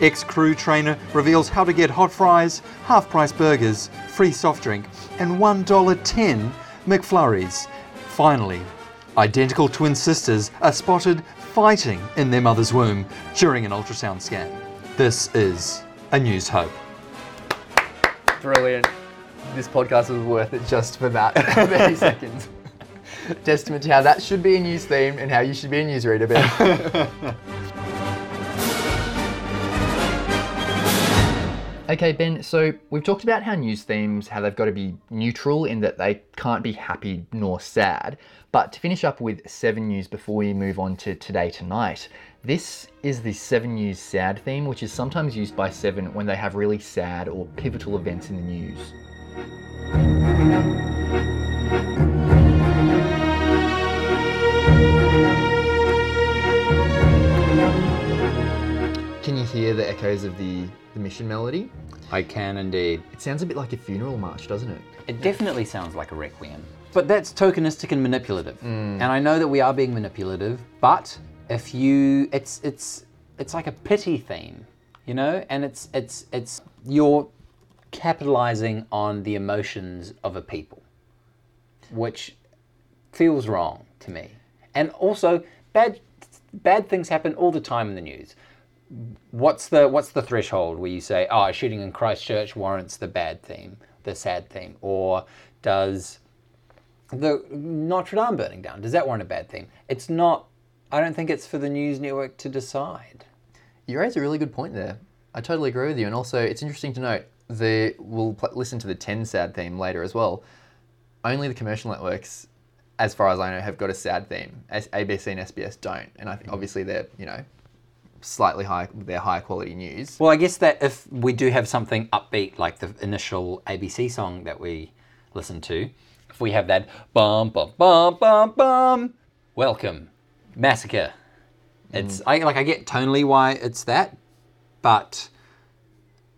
Ex crew trainer reveals how to get hot fries, half price burgers, free soft drink, and $1.10 McFlurries. Finally, identical twin sisters are spotted fighting in their mother's womb during an ultrasound scan. This is a News Hope. Brilliant. This podcast was worth it just for that 30 seconds. Testament to how that should be a news theme and how you should be a newsreader, Ben. Okay, Ben, so we've talked about how news themes, how they've got to be neutral in that they can't be happy nor sad. But to finish up with seven news before we move on to today tonight, this is the seven news sad theme, which is sometimes used by Seven when they have really sad or pivotal events in the news. Can you hear the echoes of the, the mission melody? I can indeed. It sounds a bit like a funeral march, doesn't it? It definitely sounds like a requiem. But that's tokenistic and manipulative. Hmm. And I know that we are being manipulative, but if you it's it's it's like a pity theme, you know? And it's it's it's you're capitalizing on the emotions of a people, which feels wrong to me. And also bad bad things happen all the time in the news what's the what's the threshold where you say, oh, shooting in Christchurch warrants the bad theme, the sad theme, or does the Notre Dame burning down does that warrant a bad theme? It's not. I don't think it's for the news network to decide. You raise a really good point there. I totally agree with you. And also, it's interesting to note the we'll pl- listen to the 10 sad theme later as well. Only the commercial networks, as far as I know, have got a sad theme. As ABC and SBS don't. And I think mm-hmm. obviously they're, you know, slightly high, they're higher quality news. Well, I guess that if we do have something upbeat like the initial ABC song that we listened to, if we have that bum bum bum bum bum, welcome, massacre. It's I like I get tonally why it's that, but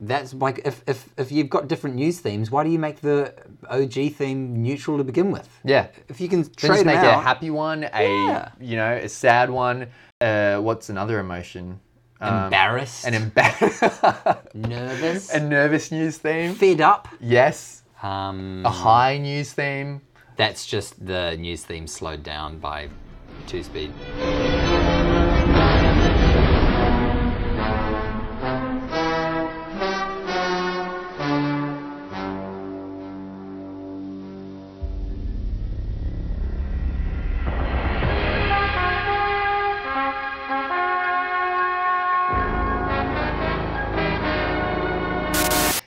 that's like if, if if you've got different news themes, why do you make the OG theme neutral to begin with? Yeah. If you can Then trade just make a happy one, a, Yeah. you know, a sad one. Uh, what's another emotion? Um, embarrassed, An embarrassed, nervous, a nervous news theme. fed up. Yes. Um, A high news theme. That's just the news theme slowed down by two speed.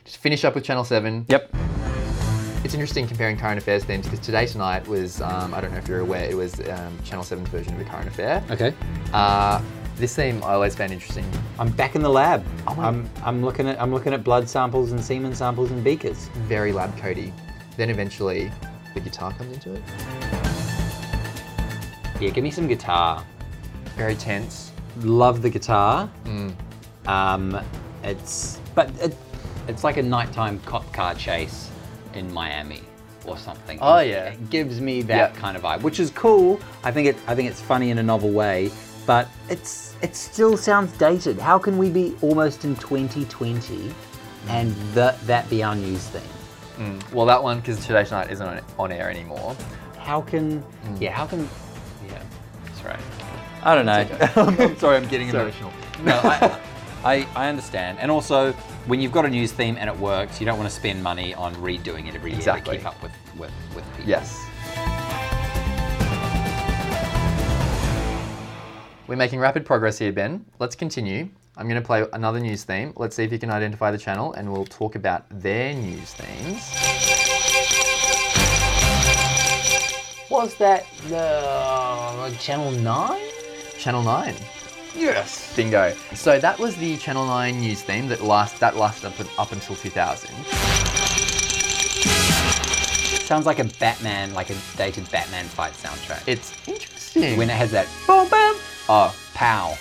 Just finish up with Channel 7. Yep. It's interesting comparing current affairs themes because today tonight was, um, I don't know if you're aware, it was um, Channel 7's version of the current affair. Okay. Uh, this theme I always found interesting. I'm back in the lab. Oh I'm I'm looking at I'm looking at blood samples and semen samples and beakers. Very lab codey. Then eventually the guitar comes into it. Yeah, give me some guitar. Very tense. Love the guitar. Mm. Um, it's but it, it's like a nighttime cop car chase in Miami or something. Oh, It- yeah. it gives me that Yeah. kind of vibe, which is cool. I think it I think it's funny in a novel way, but it's it still sounds dated. How can we be almost in 2020 and that that be our news theme? Well, that one because Today Tonight isn't on, on air anymore. How can Mm. yeah? How can Yeah, that's right. I don't know. I'm sorry, I'm getting Sorry. emotional. No, I, I, I understand. And also, when you've got a news theme and it works, you don't want to spend money on redoing it every year Exactly. to keep up with, with, with people. Yes. We're making rapid progress here, Ben. Let's continue. I'm going to play another news theme. Let's see if you can identify the channel and we'll talk about their news themes. Was that the Channel 9? Channel 9. Yes. Bingo. So that was the Channel 9 news theme that last that lasted up, up until 2000. Sounds like a Batman, like a dated Batman fight soundtrack. It's interesting. when it has that boom, bam, oh, pow,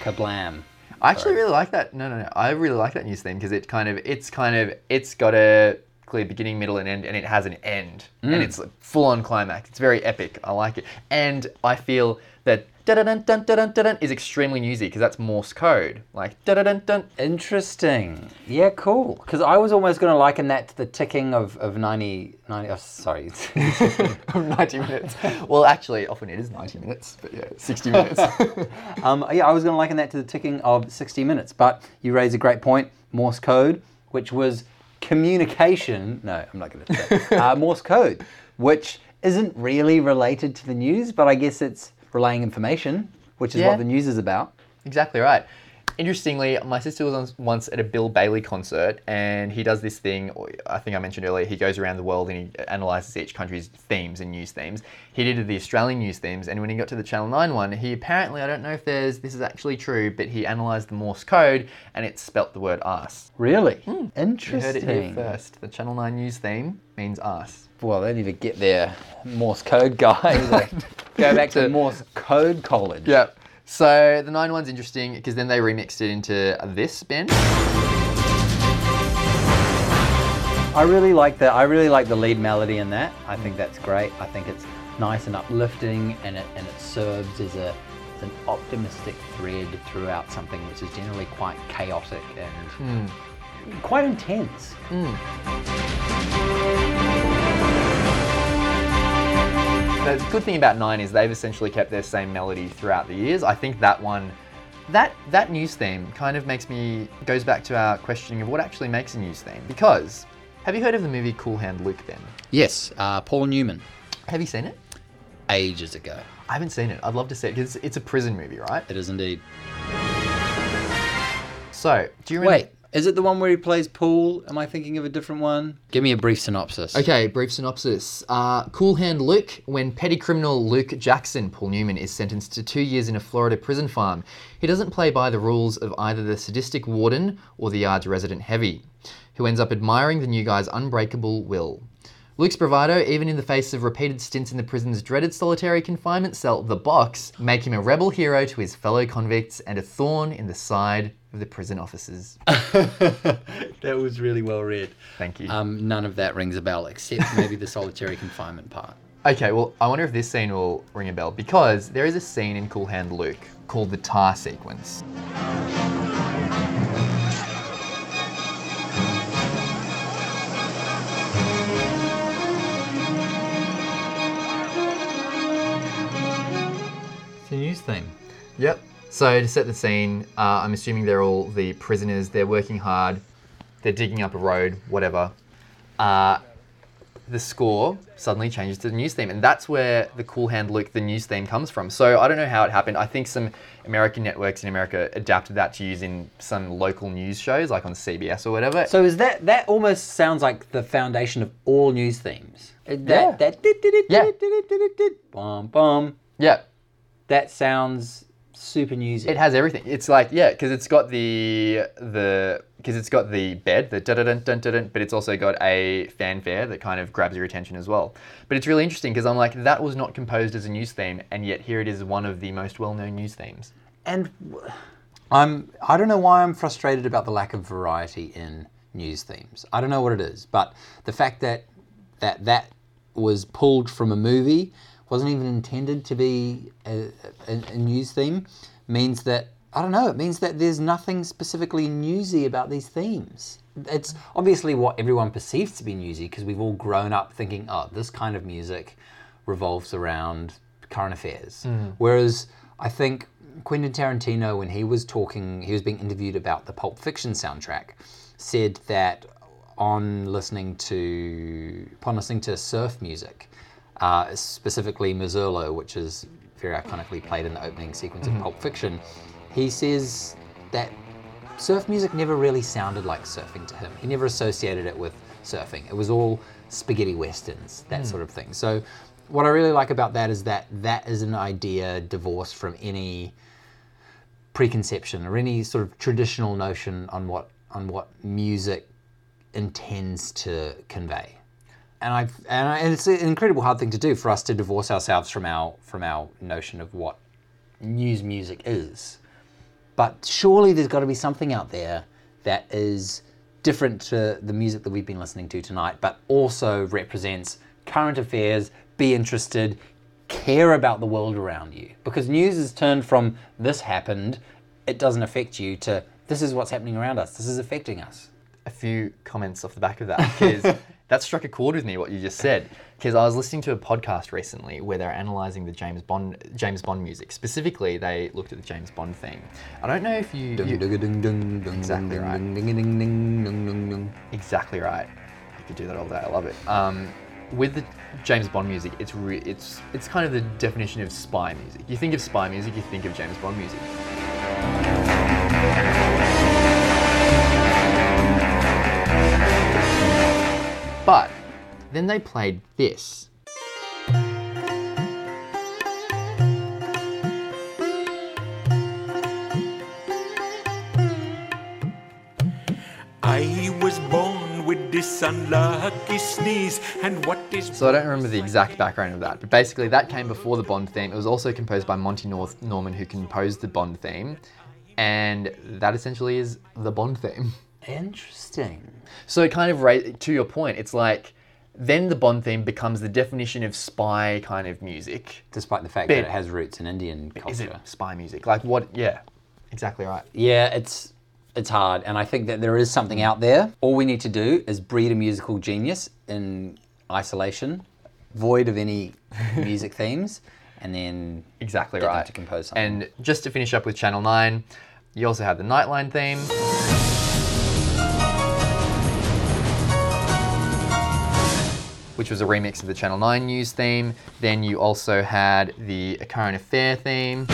kablam. I actually really like that. No, no, no. I really like that news theme because it kind of, it's kind of, it's got a clear beginning, middle, and end, and it has an end, and mm. it's full on climax. It's very epic. I like it, and I feel that da da dun dun dun dun dun is extremely newsy because that's Morse code. Like da da dun dun. Interesting. Yeah, cool. Because I was almost going to liken that to the ticking of, of 90, 90 oh, sorry. 90 minutes. Well, actually, often it is 90 minutes, but yeah, 60 minutes. um, yeah, I was going to liken that to the ticking of 60 minutes, but you raise a great point. Morse code, which was communication. No, I'm not going to uh, Morse code, which isn't really related to the news, but I guess it's relaying information, which is Yeah. what the news is about. Exactly right. Interestingly, my sister was once at a Bill Bailey concert, and he does this thing. I think I mentioned earlier. He goes around the world and he analyzes each country's themes and news themes. He did the Australian news themes, and when he got to the Channel Nine one, he apparently I don't know if there's this is actually true, but he analysed the Morse code and it spelt the word "ass." Really? Hmm. You heard Interesting. it here first. The Channel Nine news theme means "ass." Well, they need to get their Morse code guys. Uh, like, go back to To- Morse code college. Yep. So the nine one's interesting because then they remixed it into this Ben. I really like the I really like the lead melody in that. I think that's great. I think it's nice and uplifting, and it and it serves as a as an optimistic thread throughout something which is generally quite chaotic and hmm. quite intense. Hmm. The good thing about Nine is they've essentially kept their same melody throughout the years. I think that one, that that news theme kind of makes me goes back to our questioning of what actually makes a news theme. Because have you heard of the movie Cool Hand Luke? Ben, Yes, uh, Paul Newman, have you seen it? ages ago. I haven't seen it. I'd love to see it because it's a prison movie, right? It is indeed. So, do you remember? Wait, is it the one where he plays pool? Am I thinking of a different one? Give me a brief synopsis. Okay, brief synopsis. Uh, cool Hand Luke, when petty criminal Luke Jackson, Paul Newman, is sentenced to two years in a Florida prison farm, he doesn't play by the rules of either the sadistic warden or the yard's resident heavy, who ends up admiring the new guy's unbreakable will. Luke's bravado, even in the face of repeated stints in the prison's dreaded solitary confinement cell, the box, make him a rebel hero to his fellow convicts and a thorn in the side of the prison officers. that was really well read. Thank you. Um, none of that rings a bell, except maybe the solitary confinement part. Okay, well, I wonder if this scene will ring a bell because there is a scene in Cool Hand Luke called the tar sequence. It's a news theme. Yep. So to set the scene, uh, I'm assuming they're all the prisoners. They're working hard. They're digging up a road, whatever. Uh, the score suddenly changes to the news theme, and that's where the Cool Hand Luke, the news theme, comes from. So I don't know how it happened. I think some American networks in America adapted that to use in some local news shows, like on CBS or whatever. So is that that almost sounds like the foundation of all news themes? Uh, That Yeah. that Yeah. bum bum. yeah, That sounds super newsy. It has everything. It's like yeah, because it's got the the because it's got the bed, the dun dun dun dun dun, but it's also got a fanfare that kind of grabs your attention as well. But it's really interesting because I'm like that was not composed as a news theme, and yet here it is one of the most well-known news themes. and w- I'm I don't know why I'm frustrated about the lack of variety in news themes. I don't know what it is, but the fact that that that was pulled from a movie wasn't even intended to be a, a, a news theme means that I don't know. It means that there's nothing specifically newsy about these themes. It's obviously what everyone perceives to be newsy because we've all grown up thinking, oh, this kind of music revolves around current affairs. Hmm. Whereas I think Quentin Tarantino, when he was talking, he was being interviewed about the Pulp Fiction soundtrack, said that on listening to upon listening to surf music, uh, specifically Misirlou, which is very iconically played in the opening sequence of Pulp Fiction, he says that surf music never really sounded like surfing to him. He never associated it with surfing. It was all spaghetti westerns, that sort of thing. So, what I really like about that is that that is an idea divorced from any preconception or any sort of traditional notion on what on what music intends to convey. And I and, I, and it's an incredible hard thing to do for us to divorce ourselves from our from our notion of what news music is. But surely there's got to be something out there that is different to the music that we've been listening to tonight, but also represents current affairs, be interested, care about the world around you. Because news has turned from this happened, it doesn't affect you, to this is what's happening around us, this is affecting us. a few comments off the back of that because that struck a chord with me what you just said because I was listening to a podcast recently where they're analyzing the James Bond James Bond music specifically they looked at the James Bond theme I don't know if you, you Exactly right. exactly right you could do that all day I love it um, with the James Bond music it's re- it's it's kind of the definition of spy music you think of spy music you think of James Bond music But then they played this. I was born with this unlucky sneeze, and what is So I don't remember the exact background of that, but basically that came before the Bond theme. It was also composed by Monty North Norman, who composed the Bond theme, and that essentially is the Bond theme. Interesting. So kind of ra- to your point, it's like then the Bond theme becomes the definition of spy kind of music. Despite the fact Bit- that it has roots in Indian culture. Is it spy music? Like what? Yeah, exactly right. Yeah, it's it's hard, and I think that there is something mm. out there. All we need to do is breed a musical genius in isolation, void of any music themes, and then Exactly Get them right. to compose something. And just to finish up with Channel 9, you also have the Nightline theme. Which was a remix of the Channel 9 news theme. Then you also had the A Current Affair theme.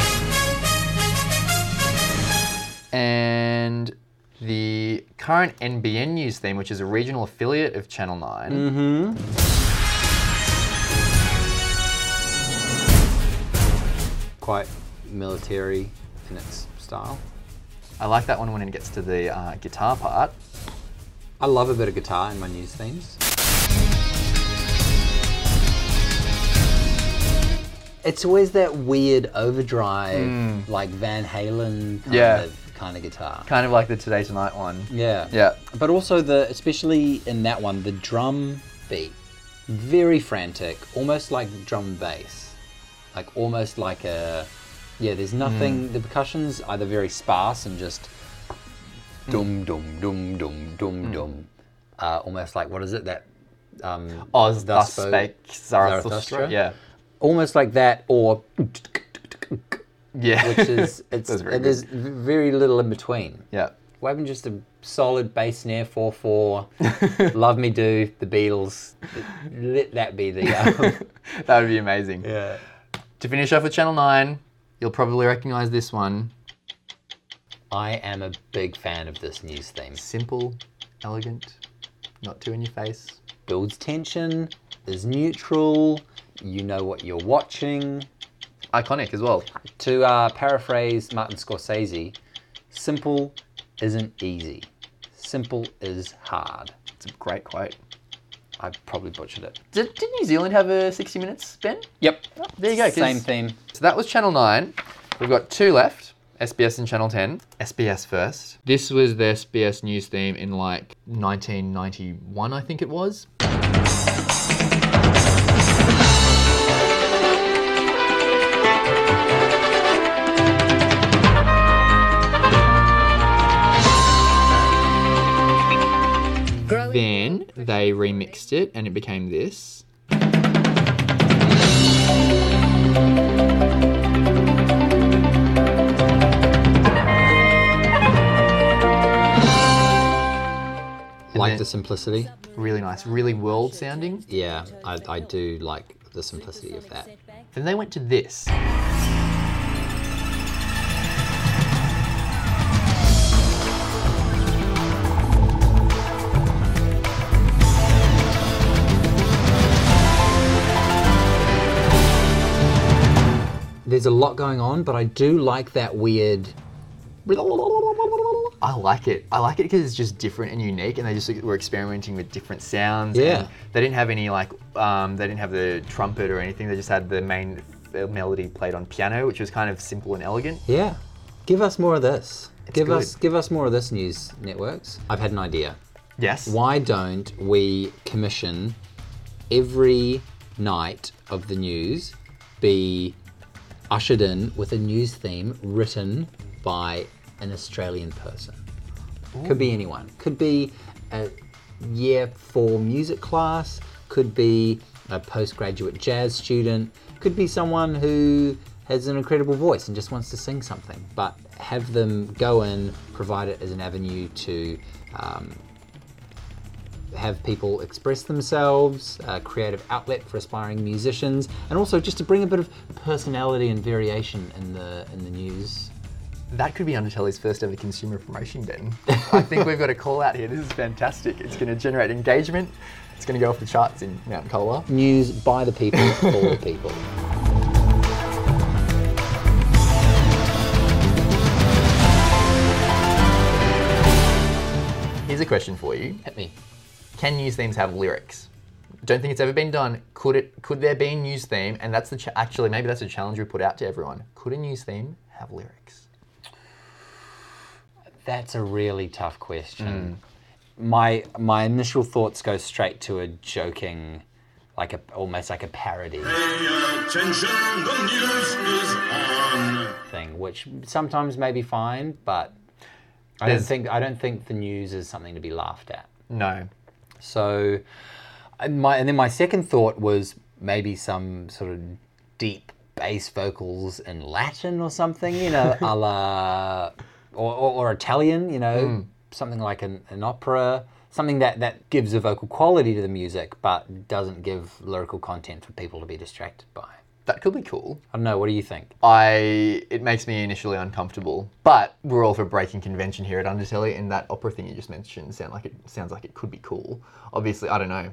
And the current NBN news theme, which is a regional affiliate of Channel 9. quite military in its style. I like that one when it gets to the uh, guitar part. I love a bit of guitar in my news themes. It's always that weird overdrive, like Van Halen kind. Yeah. of kind of guitar. Kind of like the Today Tonight one. Yeah. Yeah. But also the especially in that one, the drum beat. Very frantic, almost like drum bass. Like almost like a yeah, there's nothing Hmm. the percussion's either very sparse and just Hmm. dum dum dum dum dum dum. Uh, almost like what is it that um Oz thus spake Zarathustra. Zarathustra? Yeah. Almost like that or Yeah. which is it's there's very little in between. yeah. Why haven't just a solid bass snare 4 4, Love Me Do, The Beatles? Let that be the. Um, That would be amazing. yeah. To finish off with Channel 9, you'll probably recognize this one. I am a big fan of this news theme. Simple, elegant, not too in your face. Builds tension, is neutral, you know what you're watching. iconic as well. To uh, paraphrase Martin Scorsese, simple isn't easy. Simple is hard. It's a great quote. I probably butchered it. Did, did New Zealand have a 60 Minutes, Ben? Yep. there you go, 'cause- Same theme. So that was Channel 9. We've got two left SBS and Channel 10. SBS first. This was the SBS news theme in like 1991, I think it was. They remixed it and it became this. Like the simplicity. Really nice, really world sounding. Yeah, I, I do like the simplicity of that. Then they went to this. There's a lot going on, but I do like that weird. I like it. I like it because it's just different and unique, and they just were experimenting with different sounds. Yeah. and They didn't have any like, um, they didn't have the trumpet or anything. They just had the main melody played on piano, which was kind of simple and elegant. Yeah. Give us more of this. give good. us give us more of this news networks. I've had an idea. Yes. Why don't we commission every night of the news be ushered in with a news theme written by an Australian person? Could be anyone. Could be a year four music class, could be a postgraduate jazz student, could be someone who has an incredible voice and just wants to sing something, but have them go in, provide it as an avenue to um, have people express themselves, a creative outlet for aspiring musicians, and also just to bring a bit of personality and variation in the in the news. That could be Undertelly's first ever consumer promotion, Ben. I think we've got a call out here. This is fantastic. It's going to generate engagement. It's going to go off the charts in Mount Colah. News by the people for the people. Here's a question for you. Hit me. Can news themes have lyrics? Don't think it's ever been done. Could it? Could there be a news theme? And that's the ch- actually maybe that's a challenge we put out to everyone. Could a news theme have lyrics? That's a really tough question. Hmm. My my initial thoughts go straight to a joking, like a almost like a parody Attention, the news is on. thing, which sometimes may be fine, but I don't think I don't think the news is something to be laughed at. No. So, and my and then my second thought was maybe some sort of deep bass vocals in Latin or something, you know, a la or, or, or Italian, you know, hmm. something like an, an opera, something that that gives a vocal quality to the music, but doesn't give lyrical content for people to be distracted by. That could be cool. I don't know. What do you think? I it makes me initially uncomfortable, but we're all for breaking convention here at Undertelly, and that opera thing you just mentioned sound like it sounds like it could be cool. Obviously, I don't know.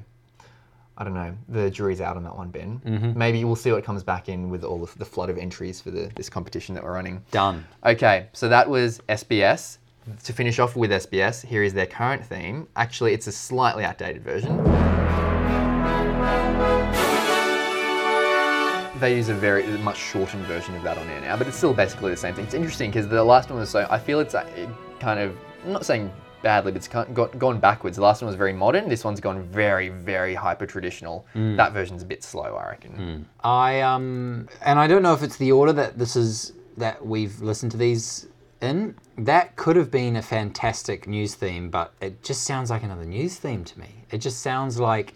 I don't know. The jury's out on that one, Ben. Mm-hmm. Maybe we'll see what comes back in with all of the flood of entries for the this competition that we're running. Done. Okay, so that was SBS. To finish off with SBS, here is their current theme. Actually, it's a slightly outdated version. They use a very a much shortened version of that on air now, but it's still basically the same thing. It's interesting because the last one was so. I feel it's uh, kind of I'm not saying badly, but it's got, gone backwards. The last one was very modern. This one's gone very, very hyper traditional. That version's a bit slow, I reckon. I um, and I don't know if it's the order that this is that we've listened to these in. That could have been a fantastic news theme, but it just sounds like another news theme to me. It just sounds like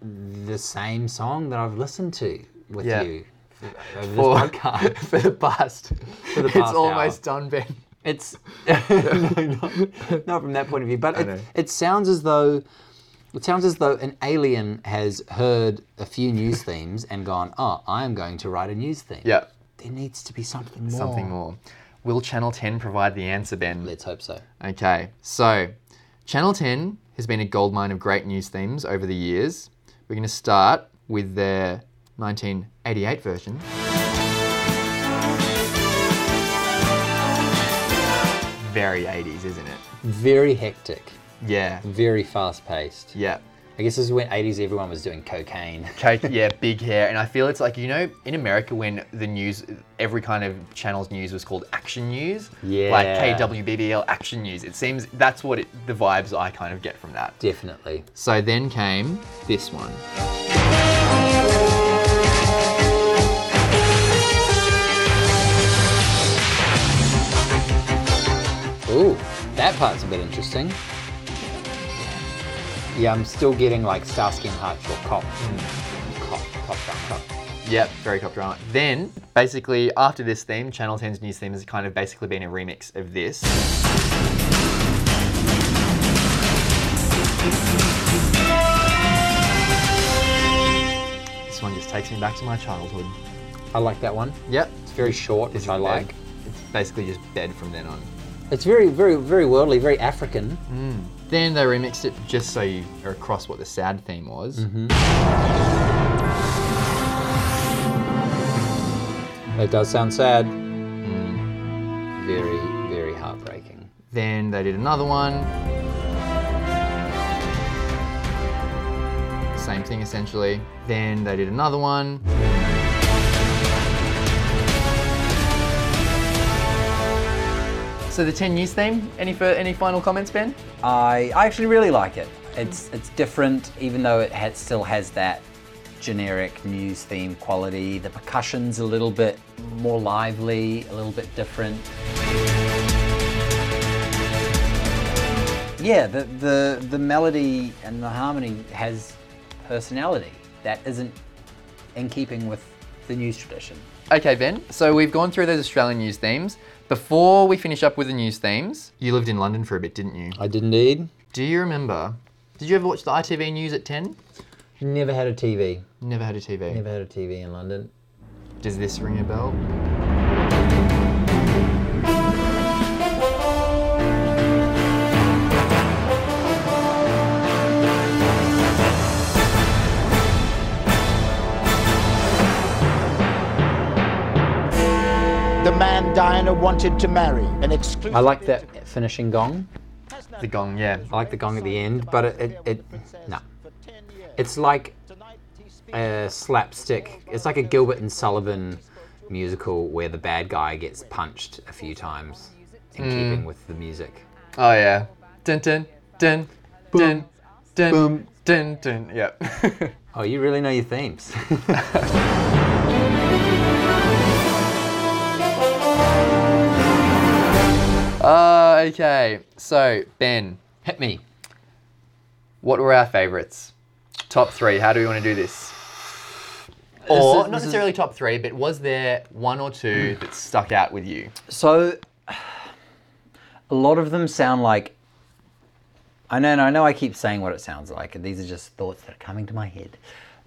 the same song that I've listened to with Yeah. you for, For, podcast. for the past, the it's past almost done, Ben. It's no, not, not from that point of view, but it, it sounds as though it sounds as though an alien has heard a few news themes and gone, "Oh, I am going to write a news theme." Yeah, There needs to be something more. something more. Will Channel 10 provide the answer, Ben? Let's hope so. Okay, so Channel 10 has been a goldmine of great news themes over the years. We're going to start with their 1988 version. Very 80s, isn't it? Very hectic. Yeah. Very fast paced. Yeah. I guess this is when 80s everyone was doing cocaine. Coke, yeah, big hair. And I feel it's like, you know, in America when the news, every kind of channel's news was called action news. Yeah. Like KWBBL action news. It seems that's what it, the vibes I kind of get from that. Definitely. So then came this one. Ooh, that part's a bit interesting. Yeah, I'm still getting like Starsky and Hutch or Cop. Hmm. Cop, Cop, Cop, Cop. Yep, very cop drama. Then, basically, after this theme, Channel 10's news theme has kind of basically been a remix of this. This one just takes me back to my childhood. I like that one. Yep, It's very short, it's which I like. It's basically just bed from then on. It's very, very, very worldly, very African. Mm. Then they remixed it just so you are across what the sad theme was. Mm-hmm. It does sound sad. Mm. Very, very heartbreaking. Then they did another one. Same thing essentially. Then they did another one. So the 10 news theme, any for, any final comments, Ben? I, I actually really like it. It's it's different, even though it still has that generic news theme quality. The percussion's a little bit more lively, a little bit different. Yeah, the the the melody and the harmony has personality that isn't in keeping with the news tradition. Okay, Ben. So we've gone through those Australian news themes. Before we finish up with the news themes, you lived in London for a bit, didn't you? I did indeed. Do you remember? Did you ever watch the ITV news at 10? Never had a TV. Never had a TV. Never had a TV in London. Does this ring a bell? Diana wanted to marry, an exclusive. I like that finishing gong. The gong, yeah. I like the gong at the end, but it, it, it no. It's like a slapstick. It's like a Gilbert and Sullivan musical where the bad guy gets punched a few times in hmm. keeping with the music. Oh yeah. Dun dun dun boom dun dun dun dun. Yep. Oh, you really know your themes. uh, okay. So Ben, Hit me. what were our favourites? Top three. How do we want to do this? Or is- not this is- necessarily top three, but was there one or two that stuck out with you? So, a lot of them sound like. I know, I know I keep saying what it sounds like, and these are just thoughts that are coming to my head.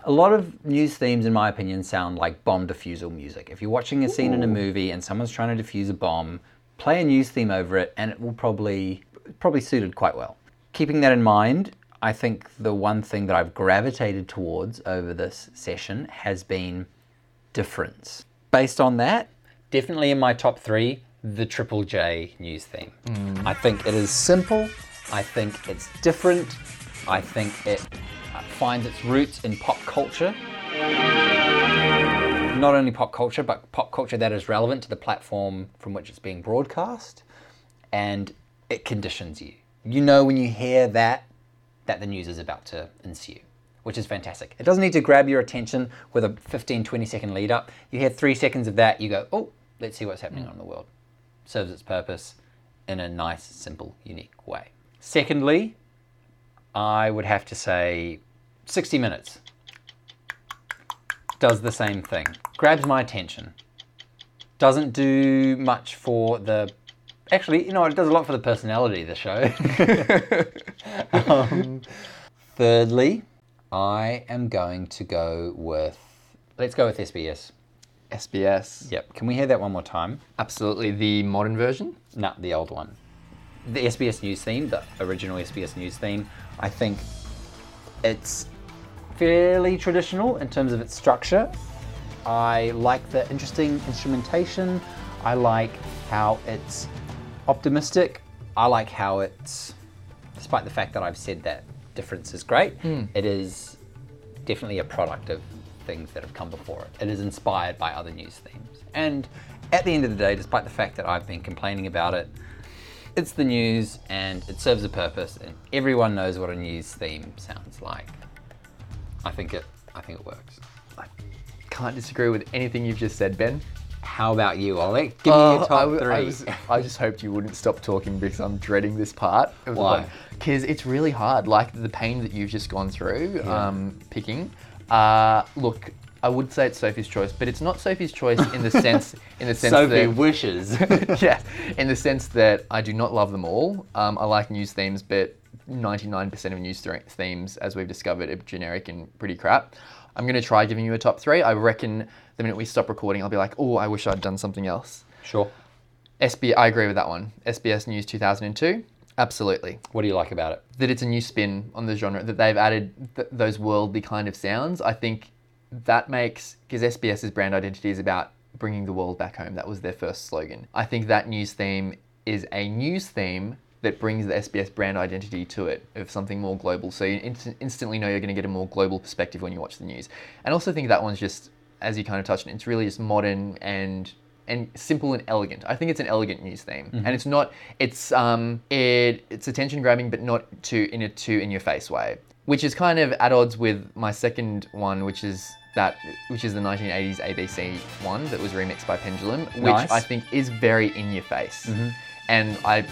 A lot of news themes, in my opinion, sound like bomb defusal music. If you're watching a scene in a movie and someone's trying to defuse a bomb, play a news theme over it, and it will probably probably suited quite well. Keeping that in mind, I think the one thing that I've gravitated towards over this session has been difference. Based on that, definitely in my top three, the Triple J news theme. I think it is simple. I think it's different. I think it uh, finds its roots in pop culture. Not only pop culture, but pop culture that is relevant to the platform from which it's being broadcast. And it conditions you. You know when you hear that, that the news is about to ensue, which is fantastic. It doesn't need to grab your attention with a 15, 20 second lead up. You hear three seconds of that, you go, oh, let's see what's happening hmm. on the world. Serves its purpose in a nice, simple, unique way. Secondly, I would have to say 60 Minutes does the same thing. Grabs my attention. Doesn't do much for the. Actually, you know, it does a lot for the personality of the show. um, thirdly, I am going to go with. Let's go with SBS. SBS. Yep. Can we hear that one more time? Absolutely. The modern version. No, the old one. The SBS News theme, the original SBS News theme, I think it's fairly traditional in terms of its structure. I like the interesting instrumentation. I like how it's optimistic. I like how it's, despite the fact that I've said that difference is great, Hmm. it is definitely a product of things that have come before it. It is inspired by other news themes. And at the end of the day, despite the fact that I've been complaining about it, it's the news and it serves a purpose and everyone knows what a news theme sounds like. I think it I think it works. I can't disagree with anything you've just said, Ben. How about you, Ollie? Give me Oh, your I top w- three. I, was- I just hoped you wouldn't stop talking because I'm dreading this part. Why? Because it's really hard. Like the pain that you've just gone through um, picking. Uh, look, I would say it's Sophie's choice, but it's not Sophie's choice in the sense in the sense Sophie that wishes. yeah, in the sense that I do not love them all. Um, I like news themes, but 99% of news th- themes, as we've discovered, are generic and pretty crap. I'm going to try giving you a top three. I reckon the minute we stop recording, I'll be like, oh, I wish I'd done something else. Sure. SB, I agree with that one. SBS News 2002, absolutely. What do you like about it? That it's a new spin on the genre, that they've added th- those worldly kind of sounds. I think that makes, because SBS's brand identity is about bringing the world back home. That was their first slogan. I think that news theme is a news theme that brings the SBS brand identity to it of something more global. So you inst- instantly know you're going to get a more global perspective when you watch the news. And also think that one's just, as you kind of touched on, it's really just modern and and simple and elegant. I think it's an elegant news theme, Mhm. and it's not. It's um it it's attention grabbing, but not too in a too in your face way, which is kind of at odds with my second one, which is that which is the 1980s ABC one that was remixed by Pendulum, which Nice. I think is very in your face, Mhm. and I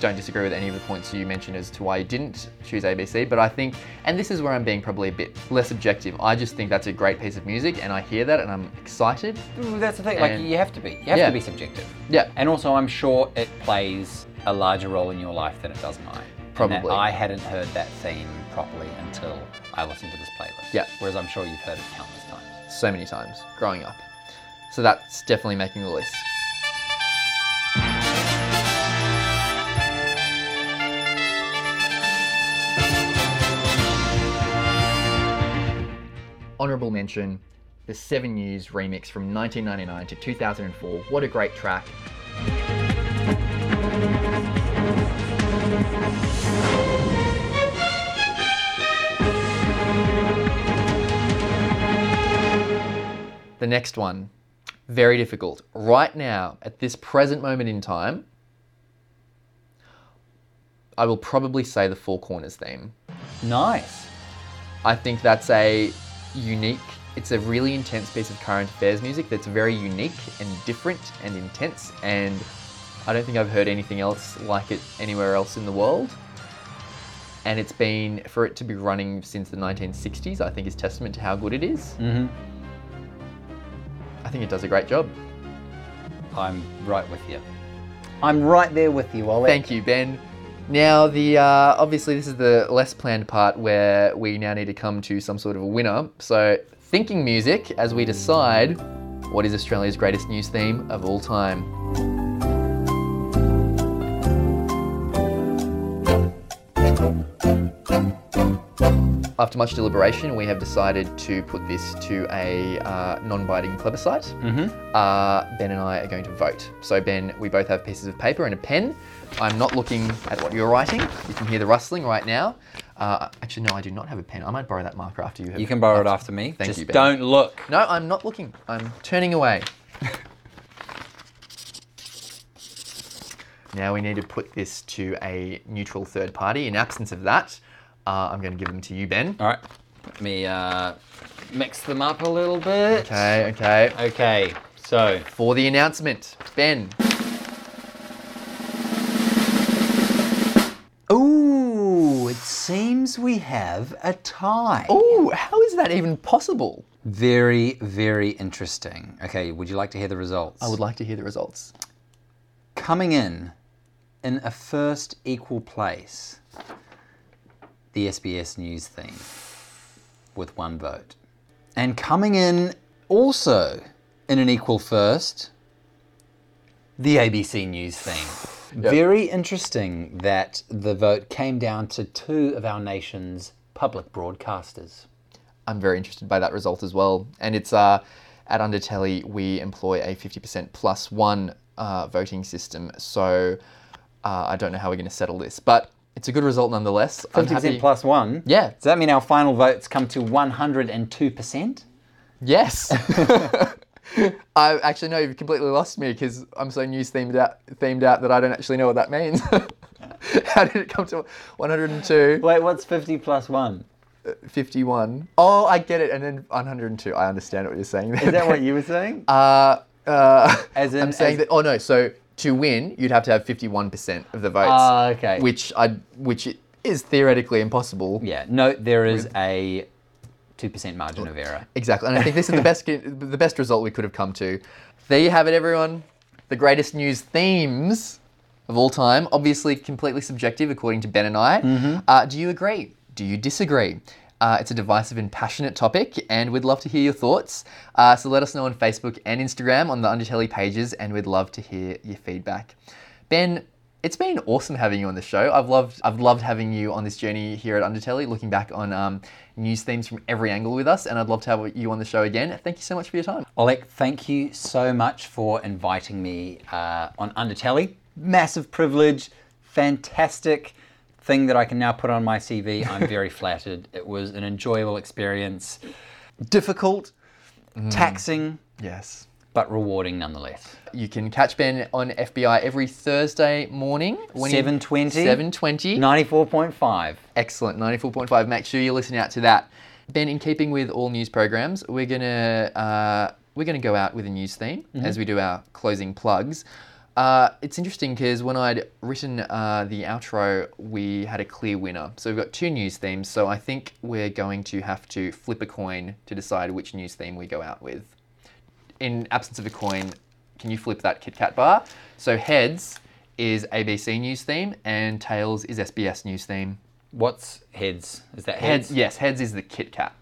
don't disagree with any of the points you mentioned as to why you didn't choose ABC, but I think, and this is where I'm being probably a bit less objective, I just think that's a great piece of music and I hear that and I'm excited. Mm, that's the thing. Like you have to be. You have Yeah. to be subjective. Yeah. And also, I'm sure it plays a larger role in your life than it does mine. Probably. I hadn't heard that theme properly until I listened to this playlist. Yeah. Whereas I'm sure you've heard it countless times. So many times growing up. So that's definitely making the list. Honorable mention the Seven News remix from 1999 to 2004. What a great track. The next one, very difficult. Right now, at this present moment in time, I will probably say the Four Corners theme. Nice. I think that's a unique, it's a really intense piece of current affairs music that's very unique and different and intense, and I don't think I've heard anything else like it anywhere else in the world. And it's been, for it to be running since the 1960s, I think is testament to how good it is. Mm-hmm. I think it does a great job. I'm right with you. I'm right there with you, Ollie. Thank you, Ben. Now, the uh, obviously this is the less planned part where we now need to come to some sort of a winner. So, thinking music as we decide what is Australia's greatest news theme of all time. After much deliberation, we have decided to put this to a uh, non-binding plebiscite. Mhm. Uh, ben and I are going to vote. So Ben, we both have pieces of paper and a pen. I'm not looking at what you're writing. You can hear the rustling right now. Uh, actually, no, I do not have a pen. I might borrow that marker after you have. You can borrow it after me. Thank Just you, Ben. don't look. No, I'm not looking. I'm turning away. now we need to put this to a neutral third party. In absence of that, uh, I'm going to give them to you, Ben. All right. Let me uh, mix them up a little bit. Okay, okay. Okay. So For the announcement, Ben. Ooh, it seems we have a tie. Oh, how is that even possible? Very, very interesting. Okay, would you like to hear the results? I would like to hear the results. Coming in in a first equal place, the SBS News theme with one vote. And coming in also in an equal first, the ABC News theme. Yep. Very interesting that the vote came down to two of our nation's public broadcasters. I'm very interested by that result as well. And it's uh, at Undertelly, we employ a 50% plus one uh, voting system. So uh, I don't know how we're going to settle this, but it's a good result nonetheless. I'm 50% happy- plus one. Yeah. Does that mean our final votes come to 102%? Yes. I actually know you've completely lost me because I'm so news themed out, themed out that I don't actually know what that means. How did it come to 102? Wait, what's 50 plus one? 51. Oh, I get it. And then 102. I understand what you're saying. Is that what you were saying? Uh, uh, As in- I'm saying as- that. Oh no. So to win, you'd have to have 51% of the votes. Ah, okay. Which I, which is theoretically impossible. Yeah, note there is a 2% margin of error. Exactly, and I think this is the best the best result we could have come to. There you have it, everyone. The greatest news themes of all time. Obviously, completely subjective, according to Ben and I. Mm-hmm. Uh, do you agree? Do you disagree? Uh, it's a divisive and passionate topic, and we'd love to hear your thoughts. Uh, so let us know on Facebook and Instagram on the Undertelly pages, and we'd love to hear your feedback. Ben, it's been awesome having you on the show. I've loved I've loved having you on this journey here at Undertelly, looking back on um, news themes from every angle with us, and I'd love to have you on the show again. Thank you so much for your time. Olek, thank you so much for inviting me uh, on Undertelly. Massive privilege, fantastic thing that I can now put on my CV. I'm very flattered. It was an enjoyable experience, difficult, taxing, Yes. but rewarding nonetheless. You can catch Ben on FBI every Thursday morning. when 7:20? 7.20. 94.5. Excellent, 94.5. Make sure you're listening out to that. Ben, in keeping with all news programs, we're gonna uh, we're gonna go out with a news theme as we do our closing plugs. Uh, it's interesting because when I'd written uh, the outro, we had a clear winner. So we've got two news themes. So I think we're going to have to flip a coin to decide which news theme we go out with. In absence of a coin, can you flip that Kit Kat bar? So heads is ABC news theme and tails is SBS news theme. What's heads? Is that Heads, heads? yes, heads is the Kit Kat.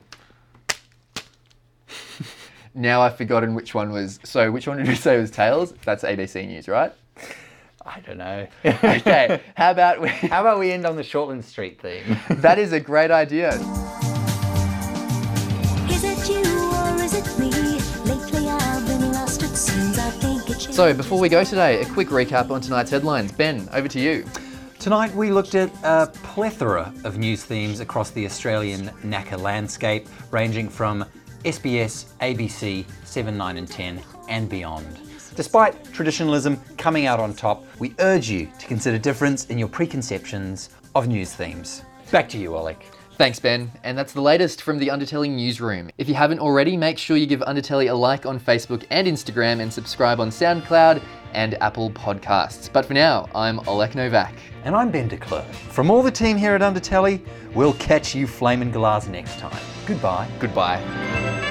Now I've forgotten which one was. So which one did we say was tails? That's ABC News, right? I don't know. Okay. How about we? How about we end on the Shortland Street theme? That is a great idea. Is it you or is it me? Lately I've been lost, it seems. I think it So before we go today, a quick recap on tonight's headlines. Ben, over to you. Tonight we looked at a plethora of news themes across the Australian NACA landscape, ranging from SBS, ABC, 7, 9 and 10 and beyond. Despite traditionalism coming out on top, we urge you to consider difference in your preconceptions of news themes. Back to you, Olek. Thanks, Ben. And that's the latest from the Undertelly newsroom. If you haven't already, make sure you give Undertelly a like on Facebook and Instagram and subscribe on SoundCloud and Apple Podcasts. But for now, I'm Olek Novak. And I'm Ben de Klerk. From all the team here at Undertelly, we'll catch you flaming glass next time. Goodbye. Goodbye.